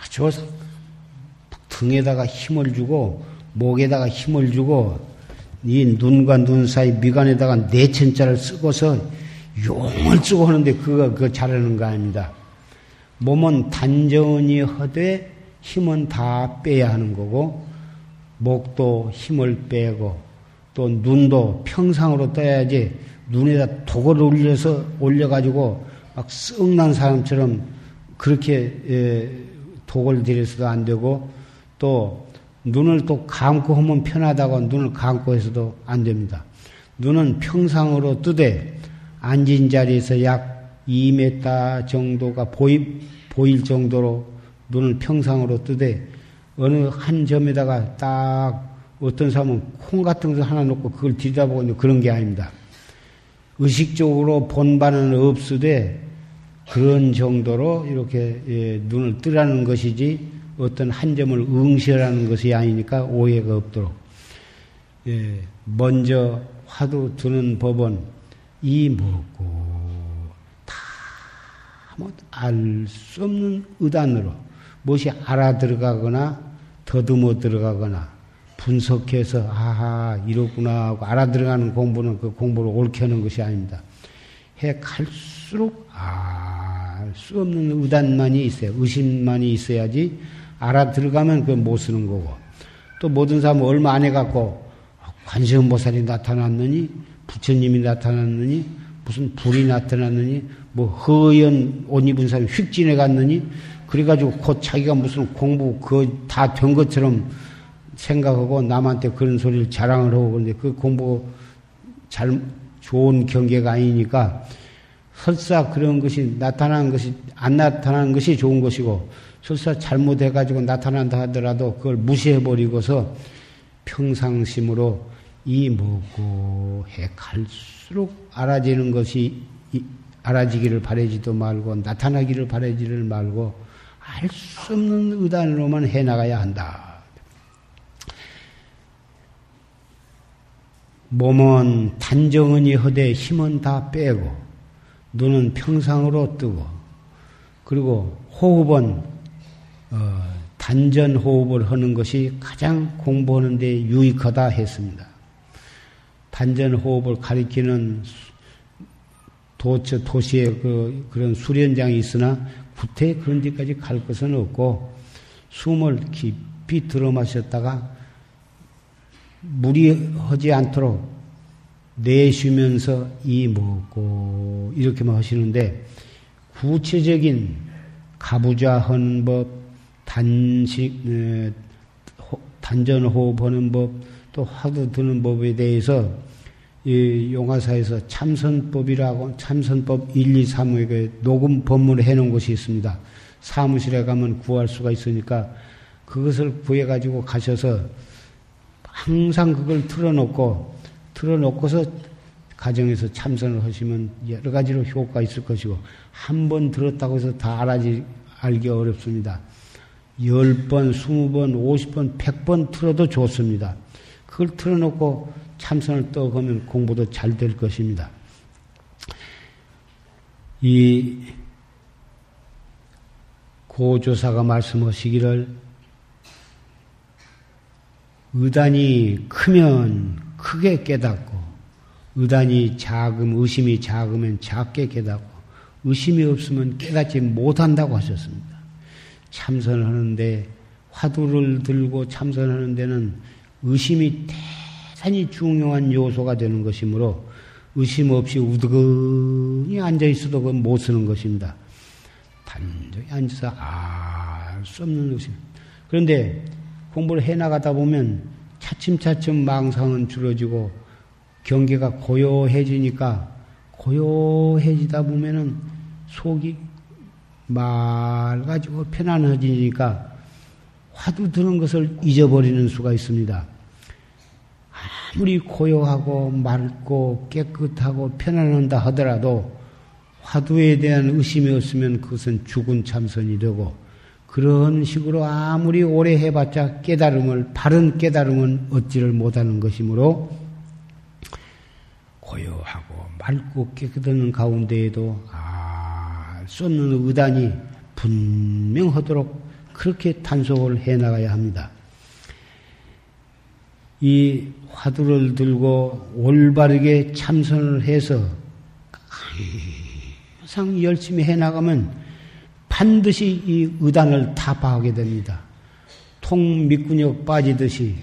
아주 등에다가 힘을 주고 목에다가 힘을 주고 이 눈과 눈 사이 미간에다가 내천자를 쓰고서 용을 쓰고 하는데 그거 그거 잘하는 거 아닙니다. 몸은 단전히 허되 힘은 다 빼야 하는 거고 목도 힘을 빼고 또 눈도 평상으로 떠야지 눈에다 독을 올려서 올려가지고 막 썩난 사람처럼 그렇게 예, 독을 들여서도 안 되고 또 눈을 또 감고 하면 편하다고 눈을 감고 해서도 안 됩니다. 눈은 평상으로 뜨되 앉은 자리에서 약 2m 정도가 보이, 보일 정도로 눈을 평상으로 뜨되 어느 한 점에다가 딱 어떤 사람은 콩 같은 거 하나 놓고 그걸 있는 그런 게 아닙니다. 의식적으로 본반은 없으되 그런 정도로 이렇게 예, 눈을 뜨라는 것이지 어떤 한 점을 응시하라는 것이 아니니까 오해가 없도록. 예, 먼저 화두 드는 법은 이 뭐고 다알 수 없는 의단으로 무엇이 알아 들어가거나 더듬어 들어가거나 분석해서 아하 이렇구나 하고 알아 들어가는 공부는 그 공부를 옳게 하는 것이 아닙니다. 해 갈수록 알 수 없는 의단만이 있어요. 의심만이 있어야지 알아 들어가면 그 못 쓰는 거고 또 모든 사람은 얼마 안 해갖고 관세음보살이 나타났느니 부처님이 나타났느니 무슨 불이 나타났느니 뭐 허연 옷 입은 사람이 휙 지내갔느니 그래가지고 곧 자기가 무슨 공부 그 다 된 것처럼 생각하고 남한테 그런 소리를 자랑을 하고 그런데 그 공부 잘 좋은 경계가 아니니까 설사 그런 것이 나타나는 것이 안 나타나는 것이 좋은 것이고 설사 잘못해가지고 나타난다 하더라도 그걸 무시해버리고서 평상심으로 이 뭐고 해 갈수록 알아지는 것이 알아지기를 바라지도 말고 나타나기를 바라지를 말고 알 수 없는 의단으로만 해나가야 한다. 몸은 단정은이 허되 힘은 다 빼고 눈은 평상으로 뜨고 그리고 호흡은 어, 단전 호흡을 하는 것이 가장 공부하는 데 유익하다 했습니다. 단전 호흡을 가리키는 도처, 도시에 그, 그런 수련장이 있으나 구태 그런 데까지 갈 것은 없고 숨을 깊이 들어 마셨다가 무리하지 않도록 내쉬면서 이 먹고 이렇게만 하시는데 구체적인 가부좌 하는 법, 단식, 단전 호흡하는 법, 또 화두 드는 법에 대해서 이 용화사에서 참선법이라고 참선법 1, 2, 3에 녹음 법문을 해놓은 곳이 있습니다. 사무실에 가면 구할 수가 있으니까 그것을 구해가지고 가셔서 항상 그걸 틀어놓고 틀어놓고서 가정에서 참선을 하시면 여러 가지로 효과가 있을 것이고 한 번 들었다고 해서 다 알아지 알기 어렵습니다. 10번, 20번, 50번, 100번 틀어도 좋습니다. 그걸 틀어놓고 참선을 떠가면 공부도 잘 될 것입니다. 이 고조사가 말씀하시기를 의단이 크면 크게 깨닫고 의단이 작음 의심이 작으면 작게 깨닫고 의심이 없으면 깨닫지 못한다고 하셨습니다. 참선을 하는데 화두를 들고 참선하는 데는 의심이 대단히 중요한 요소가 되는 것이므로 의심 없이 우드근히 앉아 있어도 그건 못 쓰는 것입니다. 단정히 앉아서 알 수 없는 의심. 그런데 공부를 해 나가다 보면 차츰차츰 망상은 줄어지고 경계가 고요해지니까 고요해지다 보면은 속이 말 가지고 편안해지니까 화두 드는 것을 잊어버리는 수가 있습니다. 아무리 고요하고 맑고 깨끗하고 편안한다 하더라도 화두에 대한 의심이 없으면 그것은 죽은 참선이 되고 그런 식으로 아무리 오래 해봤자 깨달음을 바른 깨달음은 얻지를 못하는 것이므로 고요하고 맑고 깨끗한 가운데에도 알 수 없는 의단이 분명하도록 그렇게 단속을 해 나가야 합니다. 이 화두를 들고 올바르게 참선을 해서 항상 열심히 해 나가면 반드시 이 의단을 타파하게 됩니다. 통 밑구녕 빠지듯이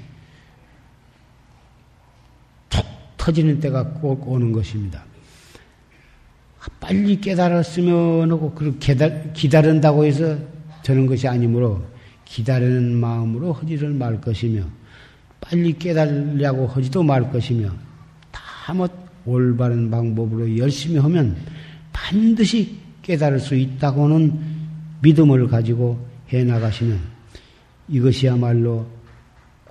툭 터지는 때가 꼭 오는 것입니다. 빨리 깨달았으면 하고 그렇게 기다린다고 해서 되는 것이 아니므로 기다리는 마음으로 허지를 말 것이며 빨리 깨달으려고 하지도 말 것이며 다못 올바른 방법으로 열심히 하면 반드시 깨달을 수 있다고는 믿음을 가지고 해 나가시면 이것이야말로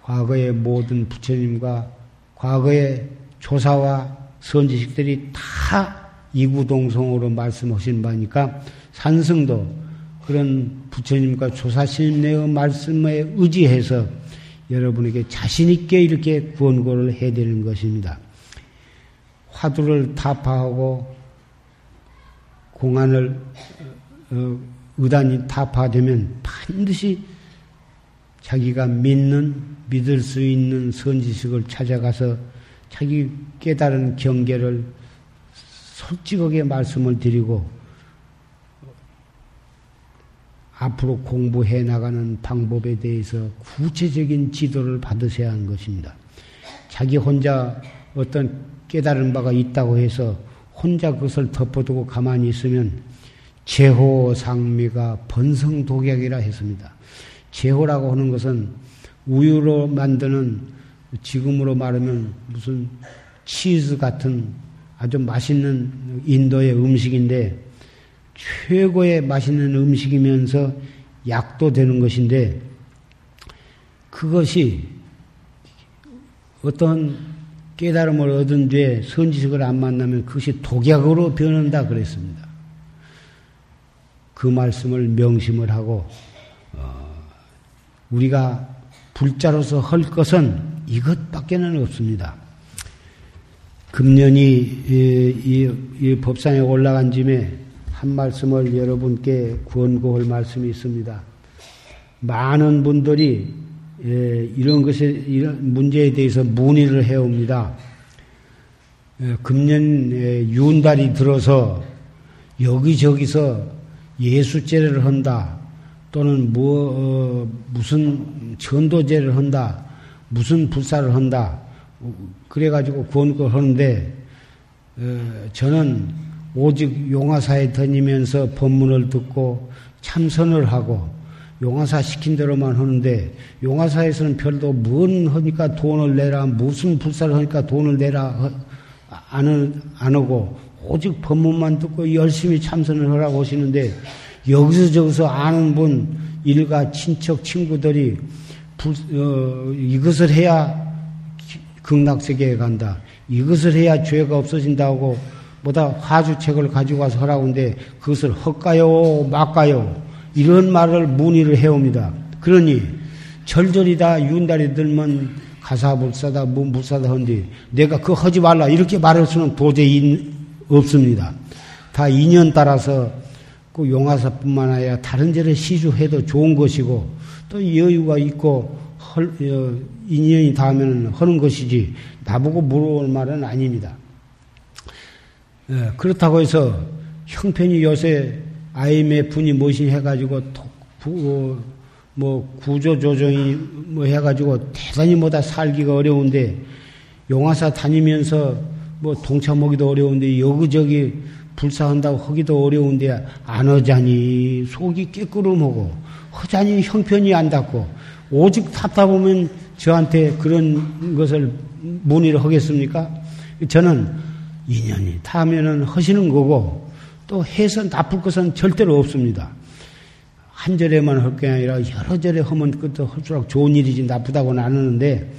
과거의 모든 부처님과 과거의 조사와 선지식들이 다 이구동성으로 말씀하신 바니까 산승도 그런 부처님과 조사신의 말씀에 의지해서 여러분에게 자신있게 이렇게 구원고를 해야 되는 것입니다. 화두를 타파하고 공안을 어, 의단이 타파되면 반드시 자기가 믿는 믿을 수 있는 선지식을 찾아가서 자기 깨달은 경계를 솔직하게 말씀을 드리고 앞으로 공부해 나가는 방법에 대해서 구체적인 지도를 받으셔야 하는 것입니다. 자기 혼자 어떤 깨달은 바가 있다고 해서 혼자 그것을 덮어두고 가만히 있으면 제호상미가 번성독약이라 했습니다. 제호라고 하는 것은 우유로 만드는 지금으로 말하면 무슨 치즈 같은 아주 맛있는 인도의 음식인데 최고의 맛있는 음식이면서 약도 되는 것인데 그것이 어떤 깨달음을 얻은 뒤에 선지식을 안 만나면 그것이 독약으로 변한다 그랬습니다. 그 말씀을 명심을 하고 어, 우리가 불자로서 할 것은 이것밖에는 없습니다. 금년이 이, 이, 이 법상에 올라간 짐에 한 말씀을 여러분께 권고할 말씀이 있습니다. 많은 분들이 예, 이런 것에 이런 문제에 대해서 문의를 해옵니다. 예, 금년 예, 윤달이 들어서 여기저기서 예수제를 한다. 또는 뭐 어, 무슨 전도제를 한다. 무슨 불사를 한다. 그래가지고 권고를 하는데 어, 저는 오직 용화사에 다니면서 법문을 듣고 참선을 하고 용화사 시킨 대로만 하는데 용화사에서는 별도 뭔 하니까 돈을 내라 무슨 불사를 하니까 돈을 내라 안, 안 하고 오직 법문만 듣고 열심히 참선을 하라고 하시는데 여기서 저기서 아는 분 일가 친척 친구들이 불, 어, 이것을 해야 극락세계에 간다. 이것을 해야 죄가 없어진다고 보다 화주책을 가지고 와서 하라고 하는데 그것을 헛까요 막까요 이런 말을 문의를 해옵니다. 그러니 절절이다 윤달이 들면 가사불사다 문불사다 한데 내가 그거 하지 말라 이렇게 말할 수는 도저히 없습니다. 다 인연 따라서 그 용화사뿐만 아니라 다른 절에 시주해도 좋은 것이고 또 여유가 있고 헐, 어, 인연이 닿으면 하는 것이지 나보고 물어올 말은 아닙니다. 예, 그렇다고 해서 형편이 요새 IMF니 무엇이 해가지고 부, 뭐 구조 조정이 뭐 해가지고 대단히 뭐다 살기가 어려운데 용화사 다니면서 뭐 동참하기도 어려운데 여기저기 불사한다고 하기도 어려운데 안 하자니 속이 깨끗름하고 허자니 형편이 안 닿고 오직 답답하면 저한테 그런 것을 문의를 하겠습니까? 저는 인연이 타면은 하시는 거고 또 해서 나쁠 것은 절대로 없습니다. 한 절에만 할 게 아니라 여러 절에 하면 그것도 할수록 좋은 일이지 나쁘다고는 안 하는데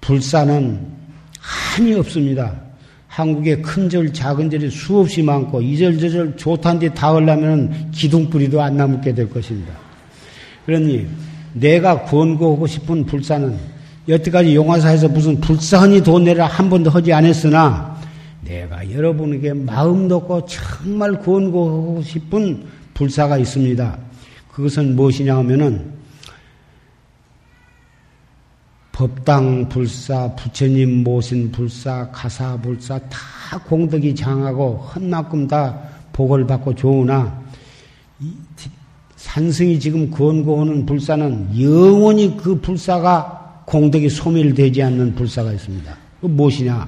불사는 한이 없습니다. 한국에 큰 절, 작은 절이 수없이 많고 이 절, 저절 좋다는 데 다 하려면 기둥뿌리도 안 남게 될 것입니다. 그러니 내가 권고하고 싶은 불사는 여태까지 용화사에서 무슨 불사하니 돈 내라 한 번도 하지 않았으나 내가 여러분에게 마음 놓고 정말 권고하고 싶은 불사가 있습니다. 그것은 무엇이냐 하면은 법당 불사, 부처님 모신 불사, 가사 불사 다 공덕이 장하고 헌만큼 다 복을 받고 좋으나 산승이 지금 권고하는 불사는 영원히 그 불사가 공덕이 소멸되지 않는 불사가 있습니다. 그 무엇이냐?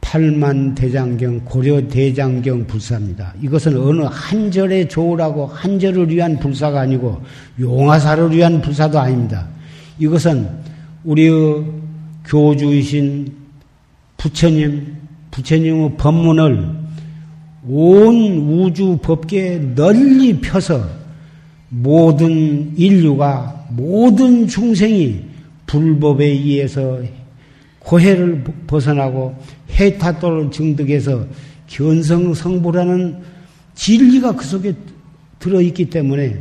팔만 대장경, 고려 대장경 불사입니다. 이것은 어느 한 절에 좋으라고 한 절을 위한 불사가 아니고 용화사를 위한 불사도 아닙니다. 이것은 우리의 교주이신 부처님, 부처님의 법문을 온 우주 법계에 널리 펴서 모든 인류가 모든 중생이 불법에 의해서 고해를 벗어나고 해타도를 증득해서 견성성불하는 진리가 그 속에 들어있기 때문에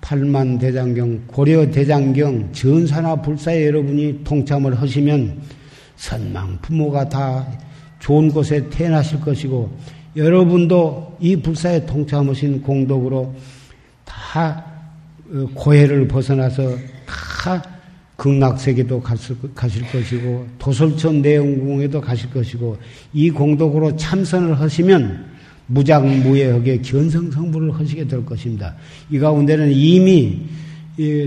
팔만 대장경, 고려 대장경, 전사나 불사에 여러분이 통참을 하시면 선망 부모가 다 좋은 곳에 태어나실 것이고 여러분도 이 불사에 통참하신 공덕으로 다 어, 고해를 벗어나서 다 극락세계도 가실 것이고 도솔천 내영궁에도 가실 것이고 이 공덕으로 참선을 하시면 무장무예하게 견성성불을 하시게 될 것입니다. 이 가운데는 이미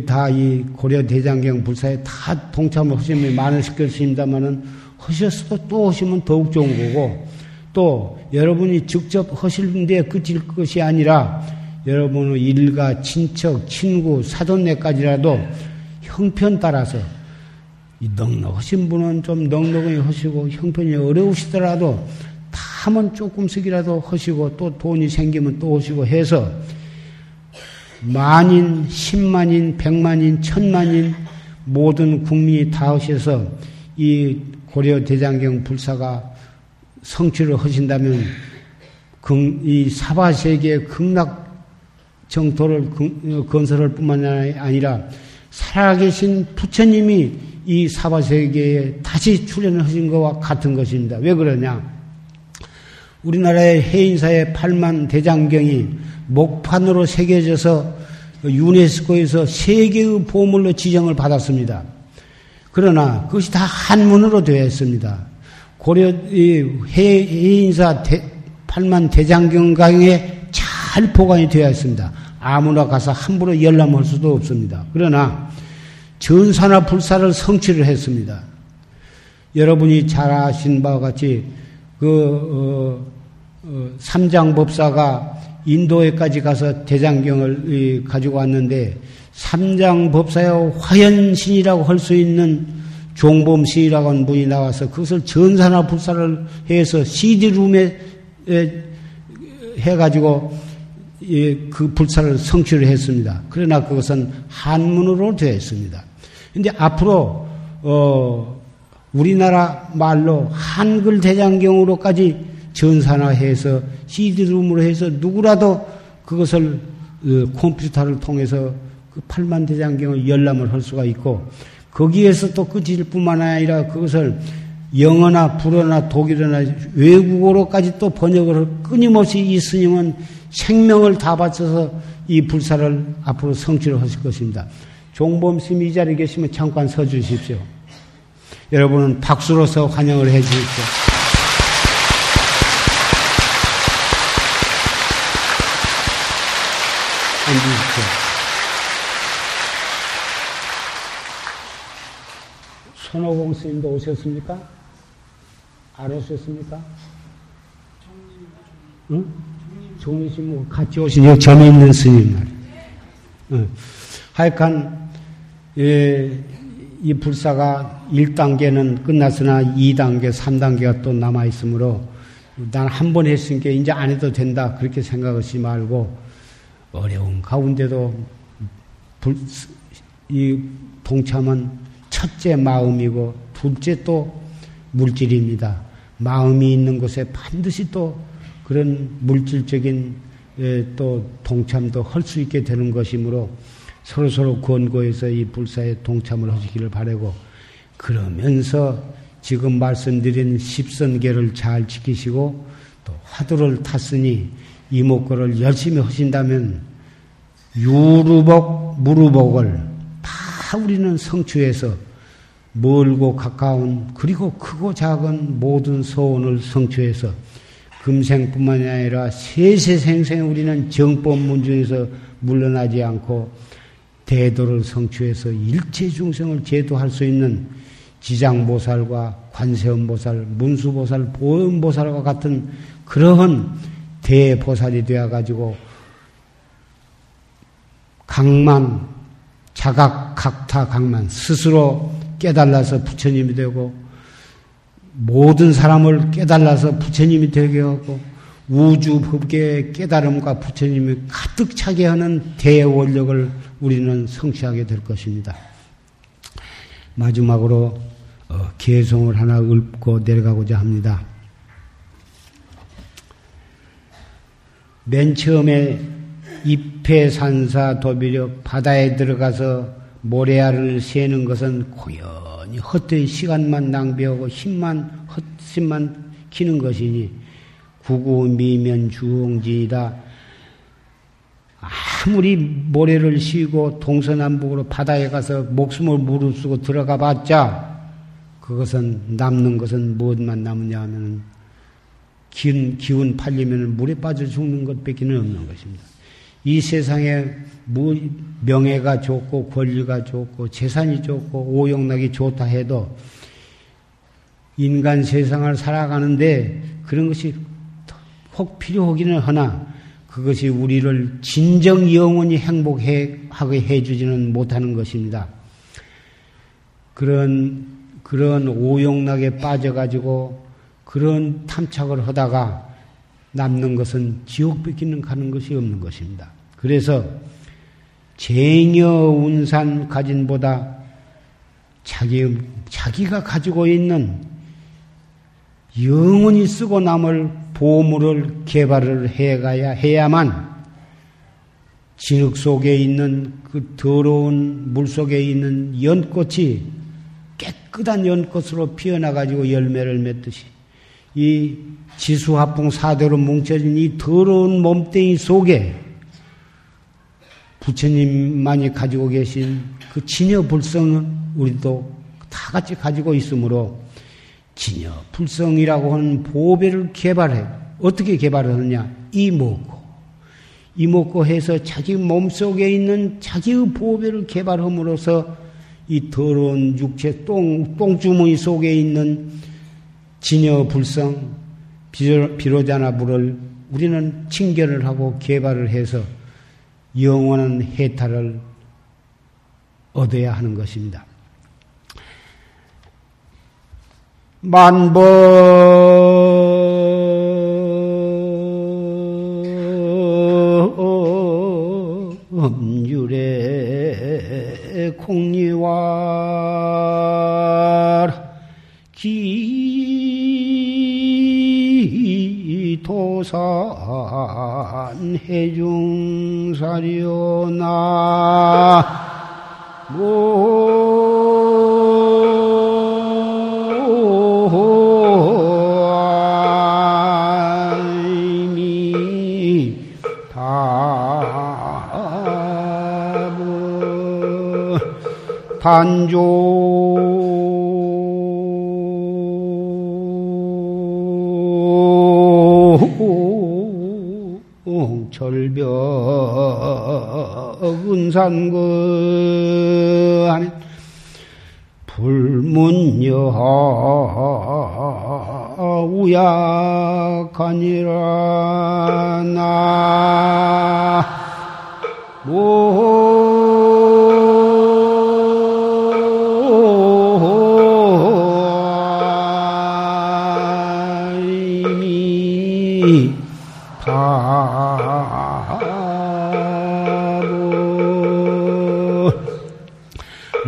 다 이 고려 대장경 불사에 다 동참을 하시는 분이 많으실 것입니다만은 하셨어도 또 하시면 더욱 좋은 거고 또 여러분이 직접 하실데 끝일 것이 아니라 여러분의 일가, 친척, 친구, 사돈네까지라도 형편 따라서 넉넉하신 분은 좀 넉넉히 하시고 형편이 어려우시더라도 다면 조금씩이라도 하시고 또 돈이 생기면 또 하시고 해서 만인, 십만인, 백만인, 천만인 모든 국민이 다 하셔서 이 고려 대장경 불사가 성취를 하신다면 이 사바 세계의 극락 정토를 건설할 뿐만 아니라 살아계신 부처님이 이 사바 세계에 다시 출연을 하신 것과 같은 것입니다. 왜 그러냐? 우리나라의 해인사의 8만 대장경이 목판으로 새겨져서 유네스코에서 세계의 보물로 지정을 받았습니다. 그러나 그것이 다 한문으로 되어 있습니다. 고려 해인사 8만 대장경강에 잘 보관이 되어 있습니다. 아무나 가서 함부로 열람할 수도 없습니다. 그러나 전사나 불사를 성취를 했습니다. 여러분이 잘 아신 바와 같이 그 어, 어, 삼장법사가 인도에까지 가서 대장경을 가지고 왔는데 삼장법사의 화현신이라고 할 수 있는 종범신이라고 하는 분이 나와서 그것을 전사나 불사를 해서 CD룸에 해가지고 그 불사를 성취를 했습니다. 그러나 그것은 한문으로 되어 있습니다. 근데 앞으로 어 우리나라 말로 한글 대장경으로까지 전산화해서 CD룸으로 해서 누구라도 그것을 어, 컴퓨터를 통해서 그 8만 대장경을 열람을 할 수가 있고 거기에서 또 끝일 뿐만 아니라 그것을 영어나 불어나 독일어나 외국어로까지 또 번역을 끊임없이 이 스님은 생명을 다 바쳐서 이 불사를 앞으로 성취를 하실 것입니다. 종범 스님 이 자리에 계시면 잠깐 서 주십시오. 여러분은 박수로서 환영을 해 주십시오. 앉으십시오. 손오공 스님도 오셨습니까? 안 오셨습니까? 응? 스님 뭐 같이 오신 여 점에 있는 스님 말. 응. 하여간 예, 이 불사가 1단계는 끝났으나 2단계, 3단계가 또 남아 있으므로 난 한 번 했으니까 이제 안 해도 된다. 그렇게 생각하지 말고 어려운 가운데도 불, 이 동참은 첫째 마음이고 둘째 또 물질입니다. 마음이 있는 곳에 반드시 또 그런 물질적인 또 동참도 할 수 있게 되는 것이므로 서로서로 권고해서 이 불사에 동참을 하시기를 바라고 그러면서 지금 말씀드린 십선계를 잘 지키시고 또 화두를 탔으니 이목구를 열심히 하신다면 유루복, 무루복을 다 우리는 성취해서 멀고 가까운 그리고 크고 작은 모든 소원을 성취해서 금생뿐만이 아니라 세세생생 우리는 정법문 중에서 물러나지 않고 대도를 성취해서 일체 중생을 제도할 수 있는 지장보살과 관세음보살, 문수보살, 보음보살과 같은 그러한 대보살이 되어가지고 강만, 자각, 각타, 강만 스스로 깨달아서 부처님이 되고 모든 사람을 깨달아서 부처님이 되게 하고 우주 법계의 깨달음과 부처님이 가득 차게 하는 대원력을 우리는 성취하게 될 것입니다. 마지막으로 어, 개성을 하나 읊고 내려가고자 합니다. 맨 처음에 입회산사 도비력 바다에 들어가서 모래알을 새는 것은 고연히 헛되이 시간만 낭비하고 힘만 헛심만 키는 것이니 구구 미면 주홍지이다. 아무리 모래를 씌고 동서남북으로 바다에 가서 목숨을 무릅쓰고 들어가 봤자 그것은 남는 것은 무엇만 남느냐 하면 기운, 기운 팔리면 물에 빠져 죽는 것밖에 없는 것입니다. 이 세상에 명예가 좋고 권리가 좋고 재산이 좋고 오용락이 좋다 해도 인간 세상을 살아가는데 그런 것이 혹 필요하기는 하나 그것이 우리를 진정 영원히 행복하게 해주지는 못하는 것입니다. 그런 그런 오용락에 빠져가지고 그런 탐착을 하다가 남는 것은 지옥 뺏기는 가는 것이 없는 것입니다. 그래서 쟁여 운산 가진보다 자기, 자기가 가지고 있는 영원히 쓰고 남을 보물을 개발을 해가야 해야만 진흙 속에 있는 그 더러운 물 속에 있는 연꽃이 깨끗한 연꽃으로 피어나가지고 열매를 맺듯이 이 지수화풍 사대로 뭉쳐진 이 더러운 몸뚱이 속에 부처님만이 가지고 계신 그 진여 불성은 우리도 다 같이 가지고 있으므로 진여 불성이라고 하는 보배를 개발해. 어떻게 개발하느냐? 이먹고. 이먹고 해서 자기 몸 속에 있는 자기의 보배를 개발함으로써 이 더러운 육체 똥, 똥주머니 속에 있는 진여 불성, 비로자나 물을 우리는 칭결을 하고 개발을 해서 영원한 해탈을 얻어야 하는 것입니다. 만법 기도산 해중사려나. 단조 절벽 안에 불문여 우약하니라 나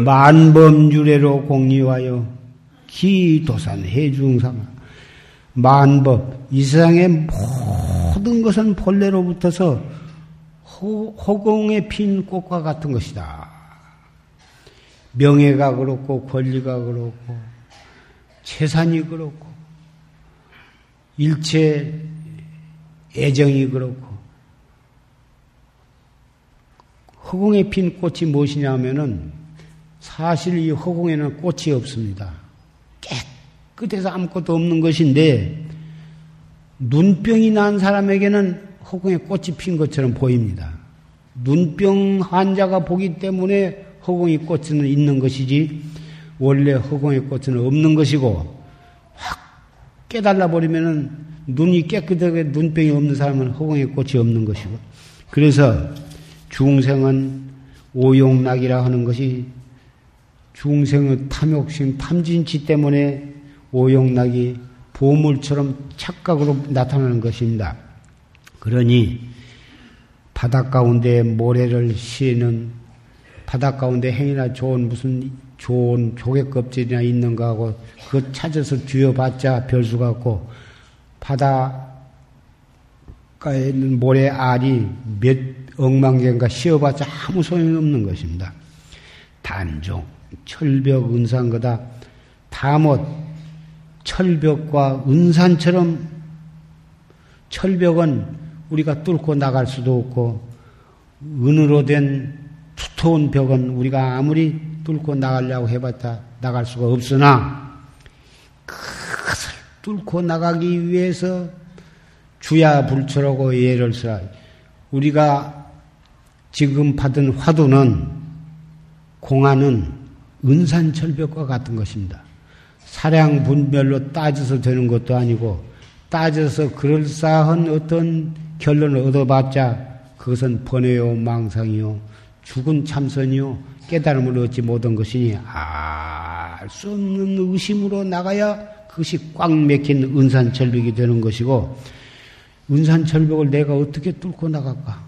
만범유래로 공리하여 기도산 해중상 만법 이 세상의 모든 것은 본래로부터서 허공에 핀 꽃과 같은 것이다. 명예가 그렇고 권리가 그렇고 재산이 그렇고 일체 애정이 그렇고 허공에 핀 꽃이 무엇이냐면은 사실 이 허공에는 꽃이 없습니다. 깨끗해서 아무것도 없는 것인데 눈병이 난 사람에게는 허공에 꽃이 핀 것처럼 보입니다. 눈병 환자가 보기 때문에 허공에 꽃은 있는 것이지 원래 허공에 꽃은 없는 것이고 확 깨달아 버리면은 눈이 깨끗하게 눈병이 없는 사람은 허공에 꽃이 없는 것이고 그래서 중생은 오용락이라 하는 것이 중생의 탐욕심, 탐진치 때문에 오용락이 보물처럼 착각으로 나타나는 것입니다. 그러니 바닷 가운데 모래를 씌는 바닷 가운데 행이나 좋은 무슨 좋은 조개 껍질이나 있는가 하고 그거 찾아서 쥐어봤자 별수 같고 바닷가에 있는 모래 알이 몇 억만 개인가 씌어봤자 아무 소용이 없는 것입니다. 단종, 철벽, 은산 거다 다못 철벽과 은산처럼 철벽은 우리가 뚫고 나갈 수도 없고 은으로 된 두터운 벽은 우리가 아무리 뚫고 나가려고 해봤자 나갈 수가 없으나 그것을 뚫고 나가기 위해서 주야 불철하고 예를 쓰라. 우리가 지금 받은 화두는 공안은 은산철벽과 같은 것입니다. 사량 분별로 따져서 되는 것도 아니고 따져서 그럴싸한 어떤 결론을 얻어봤자 그것은 번외요 망상이요 죽은 참선이요 깨달음을 얻지 못한 것이니 알 수 없는 의심으로 나가야 그것이 꽉 맥힌 은산철벽이 되는 것이고 은산철벽을 내가 어떻게 뚫고 나갈까?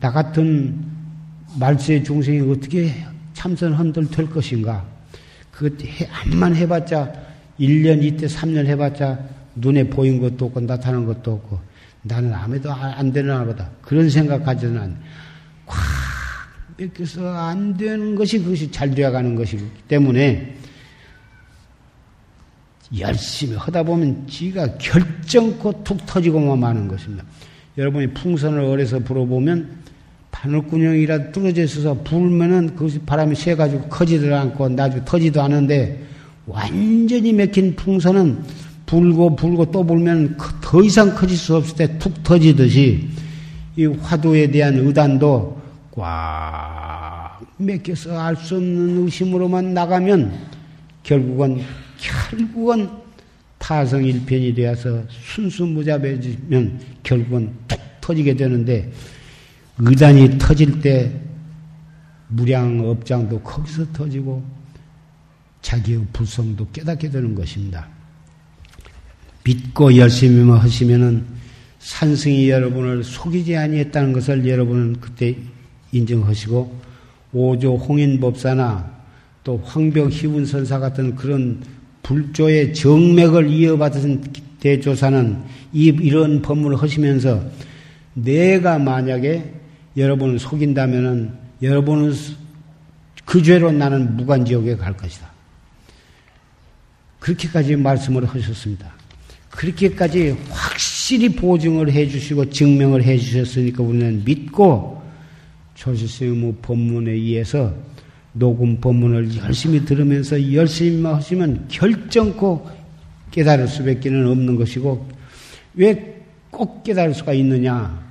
나 같은 말세의 중생이 어떻게 참선헌들 될 것인가? 그 암만 해봤자 1년 이때 3년 해봤자 눈에 보인 것도 없고 나타난 것도 없고 나는 아무도 안 되나 보다. 그런 생각 가지는 않. 꽉 뺏겨서 안 되는 것이 그것이 잘 되어가는 것이기 때문에 열심히 하다 보면 지가 결정코 툭 터지고만 마는 것입니다. 여러분이 풍선을 어려서 불어보면 바늘구녕이라도 뚫어져 있어서 불면은 그것이 바람이 새가지고 커지도 않고 나중에 터지도 않은데 완전히 맥힌 풍선은 불고 불고 또 불면 더 이상 커질 수 없을 때 툭 터지듯이 이 화두에 대한 의단도 꽉 맥혀서 알 수 없는 의심으로만 나가면 결국은 결국은 타성일편이 되어서 순수무잡해지면 결국은 툭 터지게 되는데 의단이 터질 때 무량 업장도 거기서 터지고 자기의 불성도 깨닫게 되는 것입니다. 믿고 열심히만 하시면은 산승이 여러분을 속이지 아니했다는 것을 여러분은 그때 인정하시고 오조 홍인법사나 또 황벽 희운선사 같은 그런 불조의 정맥을 이어받은 대조사는 이, 이런 법문을 하시면서 내가 만약에 여러분을 속인다면은 여러분은 그 죄로 나는 무간지옥에 갈 것이다. 그렇게까지 말씀을 하셨습니다. 그렇게까지 확실히 보증을 해주시고 증명을 해주셨으니까 우리는 믿고 조실스의 법문에 의해서 녹음 법문을 열심히 들으면서 열심히만 하시면 결정코 깨달을 수밖에 없는 것이고 왜 꼭 깨달을 수가 있느냐?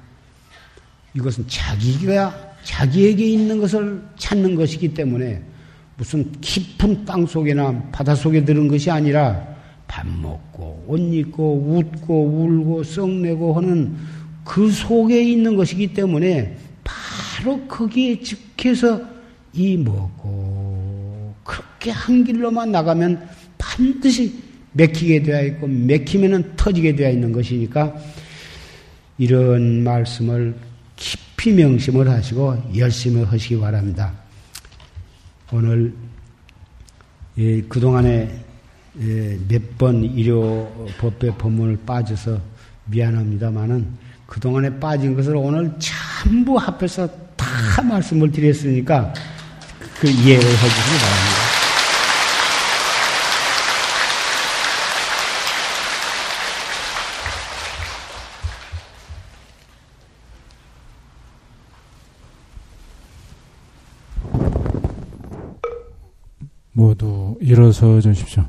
이것은 자기가 자기에게 있는 것을 찾는 것이기 때문에 무슨 깊은 땅 속이나 바다 속에 들은 것이 아니라 밥 먹고 옷 입고 웃고 울고 썩내고 하는 그 속에 있는 것이기 때문에 바로 거기에 즉해서 이 먹고 그렇게 한 길로만 나가면 반드시 맥히게 되어 있고 맥히면은 터지게 되어 있는 것이니까 이런 말씀을 깊이 명심을 하시고 열심히 하시기 바랍니다. 오늘 예, 그동안에 예, 몇번 일요 법배 법문을 빠져서 미안합니다만은 그동안에 빠진 것을 오늘 전부 합해서 다 말씀을 드렸으니까 그 이해를 해주시기 바랍니다. 모두 일어서 주십시오.